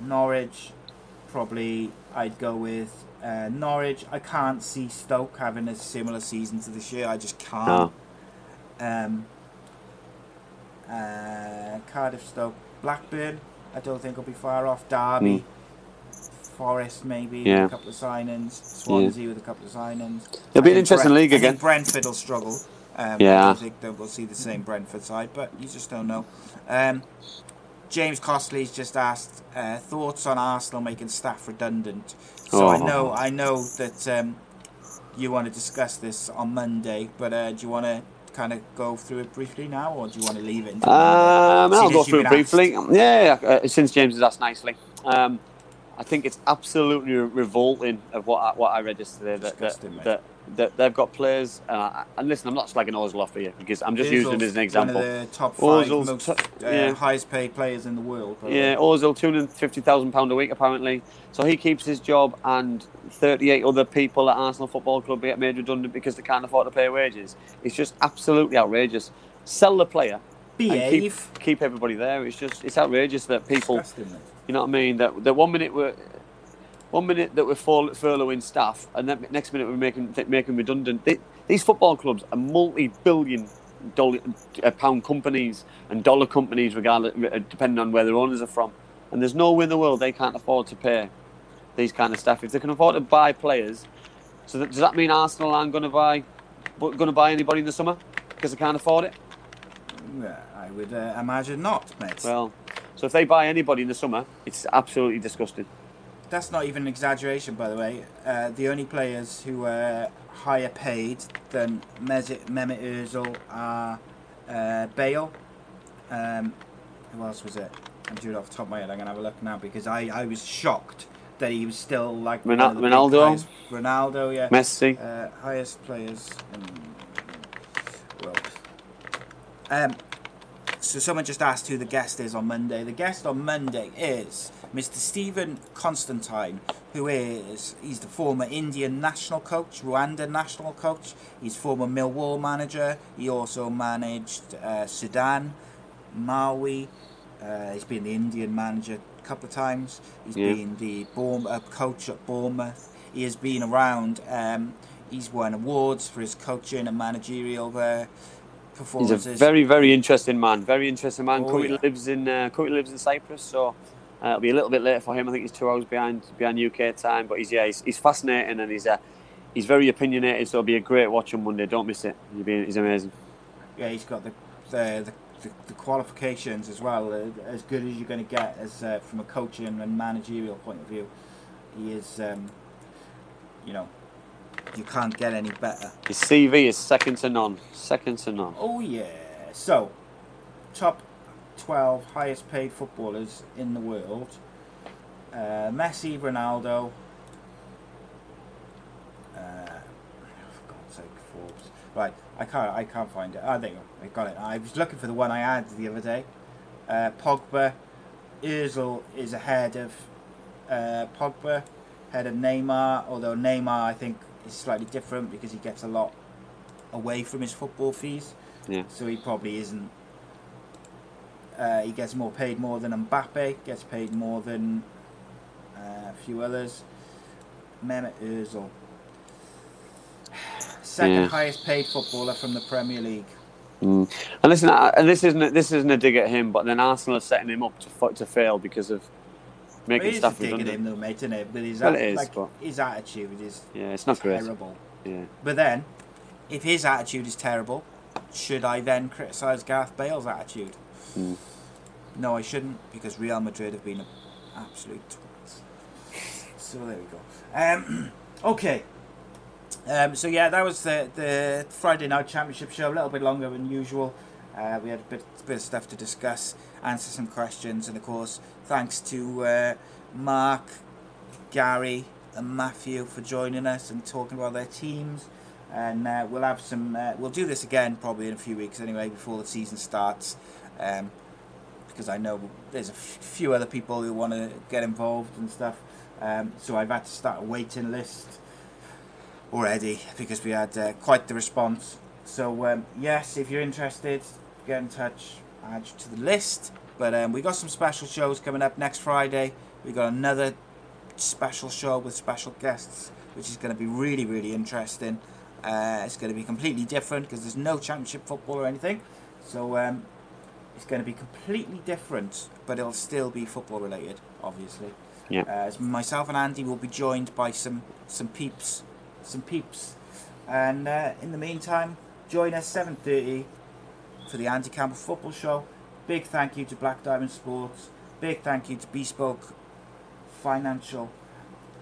Speaker 4: Norwich probably I'd go with uh, Norwich. I can't see Stoke having a similar season to this year. I just can't.
Speaker 6: No.
Speaker 4: Um, uh, Cardiff, Stoke, Blackburn. I don't think will be far off. Derby, Forest maybe.
Speaker 6: Yeah.
Speaker 4: a couple of signings. Swansea with a couple of signings.
Speaker 6: It'll be an interesting league
Speaker 4: I think
Speaker 6: again.
Speaker 4: Brentford will struggle. Um, I
Speaker 6: Yeah.
Speaker 4: that we'll see the same Brentford side, but you just don't know. Um, James Costley's just asked uh, thoughts on Arsenal making staff redundant. So I
Speaker 6: Oh.
Speaker 4: know I know that um, you want to discuss this on Monday, but uh, do you want to kind of go through it briefly now, or do you want to leave it?
Speaker 6: Um, I'll go through it
Speaker 4: been asked.
Speaker 6: briefly. Yeah, uh, since James has asked nicely. Um, I think it's absolutely revolting of what I, what I read yesterday that that, that, that they've got players. Uh, and listen, I'm not slagging Ozil off here because I'm just using him as an example.
Speaker 4: One of the top five
Speaker 6: Ozil's
Speaker 4: most
Speaker 6: t-
Speaker 4: uh,
Speaker 6: yeah.
Speaker 4: highest paid players in the world. the
Speaker 6: Yeah. Ozil, two hundred fifty thousand pound a week apparently. So he keeps his job, and thirty-eight other people at Arsenal Football Club get made redundant because they can't afford to pay wages. It's just absolutely outrageous. Sell the player.
Speaker 4: Behave.
Speaker 6: keep, keep everybody there. It's just it's outrageous that people, you know what I mean. That that one minute we're one minute that we're furl- furloughing staff, and then next minute we're making th- making redundant. They, these football clubs are multi-billion dollar, uh, pound companies and dollar companies, regardless, uh, depending on where their owners are from. And there's no way in the world they can't afford to pay these kind of staff. If they can afford to buy players, so that, does that mean Arsenal aren't going to buy going to buy anybody in the summer because they can't afford it?
Speaker 4: Yeah, I would uh, imagine not, mate.
Speaker 6: Well, so if they buy anybody in the summer, it's absolutely disgusting.
Speaker 4: That's not even an exaggeration, by the way. Uh, the only players who are higher paid than Mesut, Mehmet Ozil are uh, Bale. Um, who else was it? I'm doing it off the top of my head. I'm going to have a look now because I, I was shocked that he was still like one
Speaker 6: Ronal-
Speaker 4: of the big
Speaker 6: Ronaldo?
Speaker 4: Ronaldo, yeah.
Speaker 6: Messi.
Speaker 4: Uh, highest players in the world. Um, so someone just asked who the guest is on Monday. The guest on Monday is Mr. Stephen Constantine, who is he's the former Indian national coach, Rwanda national coach. He's former Millwall manager. He also managed uh, Sudan, Malawi. Uh, he's been the Indian manager a couple of times. He's
Speaker 6: Yeah.
Speaker 4: been the Bournemouth uh, coach at Bournemouth. He has been around. Um, he's won awards for his coaching and managerial uh,
Speaker 6: He's a very, very interesting man. Very interesting man.
Speaker 4: Oh,
Speaker 6: currently
Speaker 4: yeah.
Speaker 6: lives in uh, currently lives in Cyprus, so uh, it'll be a little bit later for him. I think he's two hours behind behind UK time, but he's yeah, he's, he's fascinating and he's uh, he's very opinionated. So it'll be a great watch on Monday. Don't miss it. He'll be, he's amazing.
Speaker 4: yeah, he's got the the, the, the, the qualifications as well, uh, as good as you're going to get as uh, from a coaching and managerial point of view. He is, um, you know, you can't get any better.
Speaker 6: His CV is second to none. Second to none.
Speaker 4: Oh yeah. So, top twelve highest paid footballers in the world: uh, Messi, Ronaldo. Uh, for God's sake, Forbes. Right, I can't. I can't find it. Ah, there you go. I got it. I was looking for the one I had the other day. Uh, Pogba, Özil is ahead of uh, Pogba, ahead of Neymar. Although Neymar, I think, is slightly different because he gets a lot away from his football fees.
Speaker 6: Yeah.
Speaker 4: So he probably isn't. Uh, he gets more paid more than Mbappe. Gets paid more than uh, a few others. Mehmet Özil, second
Speaker 6: Yeah.
Speaker 4: highest paid footballer from the Premier League.
Speaker 6: Mm. And listen, and this isn't this isn't a dig at him, but then Arsenal are setting him up to to fail because of making
Speaker 4: it is a
Speaker 6: stuff
Speaker 4: dig at him though, mate, isn't it? But his,
Speaker 6: Well, it is,
Speaker 4: like,
Speaker 6: but-
Speaker 4: his attitude is
Speaker 6: Yeah, it's not great.
Speaker 4: terrible.
Speaker 6: Yeah.
Speaker 4: But then, if his attitude is terrible, should I then criticise Gareth Bale's attitude?
Speaker 6: Mm.
Speaker 4: No, I shouldn't, because Real Madrid have been absolute twats. So there we go. Um, okay. Um, so yeah, that was the, the Friday night championship show. A little bit longer than usual. Uh, we had a bit, bit of stuff to discuss, answer some questions, and of course, thanks to uh, Mark, Gary, and Matthew for joining us and talking about their teams. And uh, we'll have some. Uh, we'll do this again probably in a few weeks anyway, before the season starts. Um, because I know there's a few other people who want to get involved and stuff. Um, so I've had to start a waiting list already because we had uh, quite the response. So um, yes, if you're interested, get in touch, add you to the list. But um, we got some special shows coming up next Friday. We got another special show with special guests, which is going to be really, really interesting. Uh, it's going to be completely different because there's no championship football or anything. So um, it's going to be completely different, but it'll still be football related, obviously.
Speaker 6: Yeah.
Speaker 4: Uh, myself and Andy will be joined by some some peeps, some peeps, and uh, in the meantime, join us 7:30 for the Andy Campbell Football Show. Big thank you to Black Diamond Sports. Big thank you to Bespoke Financial,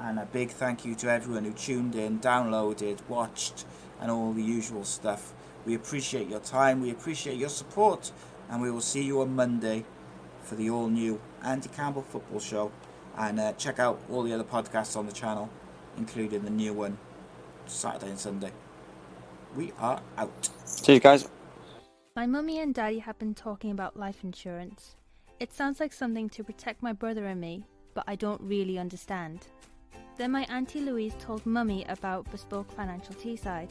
Speaker 4: and a big thank you to everyone who tuned in, downloaded, watched, and all the usual stuff. We appreciate your time. We appreciate your support, and we will see you on Monday for the all new Andy Campbell Football Show. And uh, check out all the other podcasts on the channel, including the new one Saturday and Sunday. We are out.
Speaker 6: See you guys.
Speaker 5: My mummy and daddy have been talking about life insurance. It sounds like something to protect my brother and me, but I don't really understand. Then my auntie Louise told mummy about Bespoke Financial Teesside.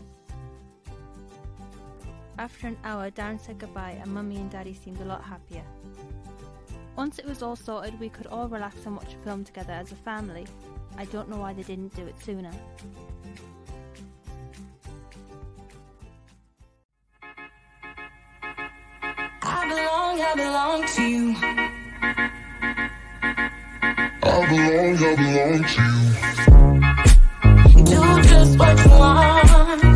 Speaker 5: After an hour, Darren said goodbye, and mummy and daddy seemed a lot happier. Once it was all sorted, we could all relax and watch a film together as a family. I don't know why they didn't do it sooner.
Speaker 2: I belong, I belong to you.
Speaker 3: I belong, I belong to you.
Speaker 2: Do just what you want.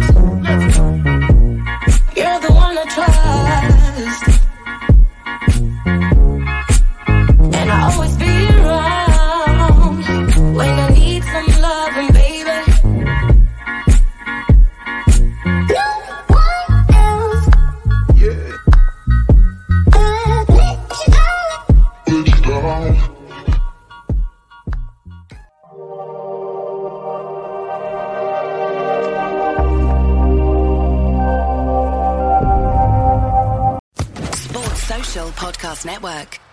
Speaker 1: Podcast Network.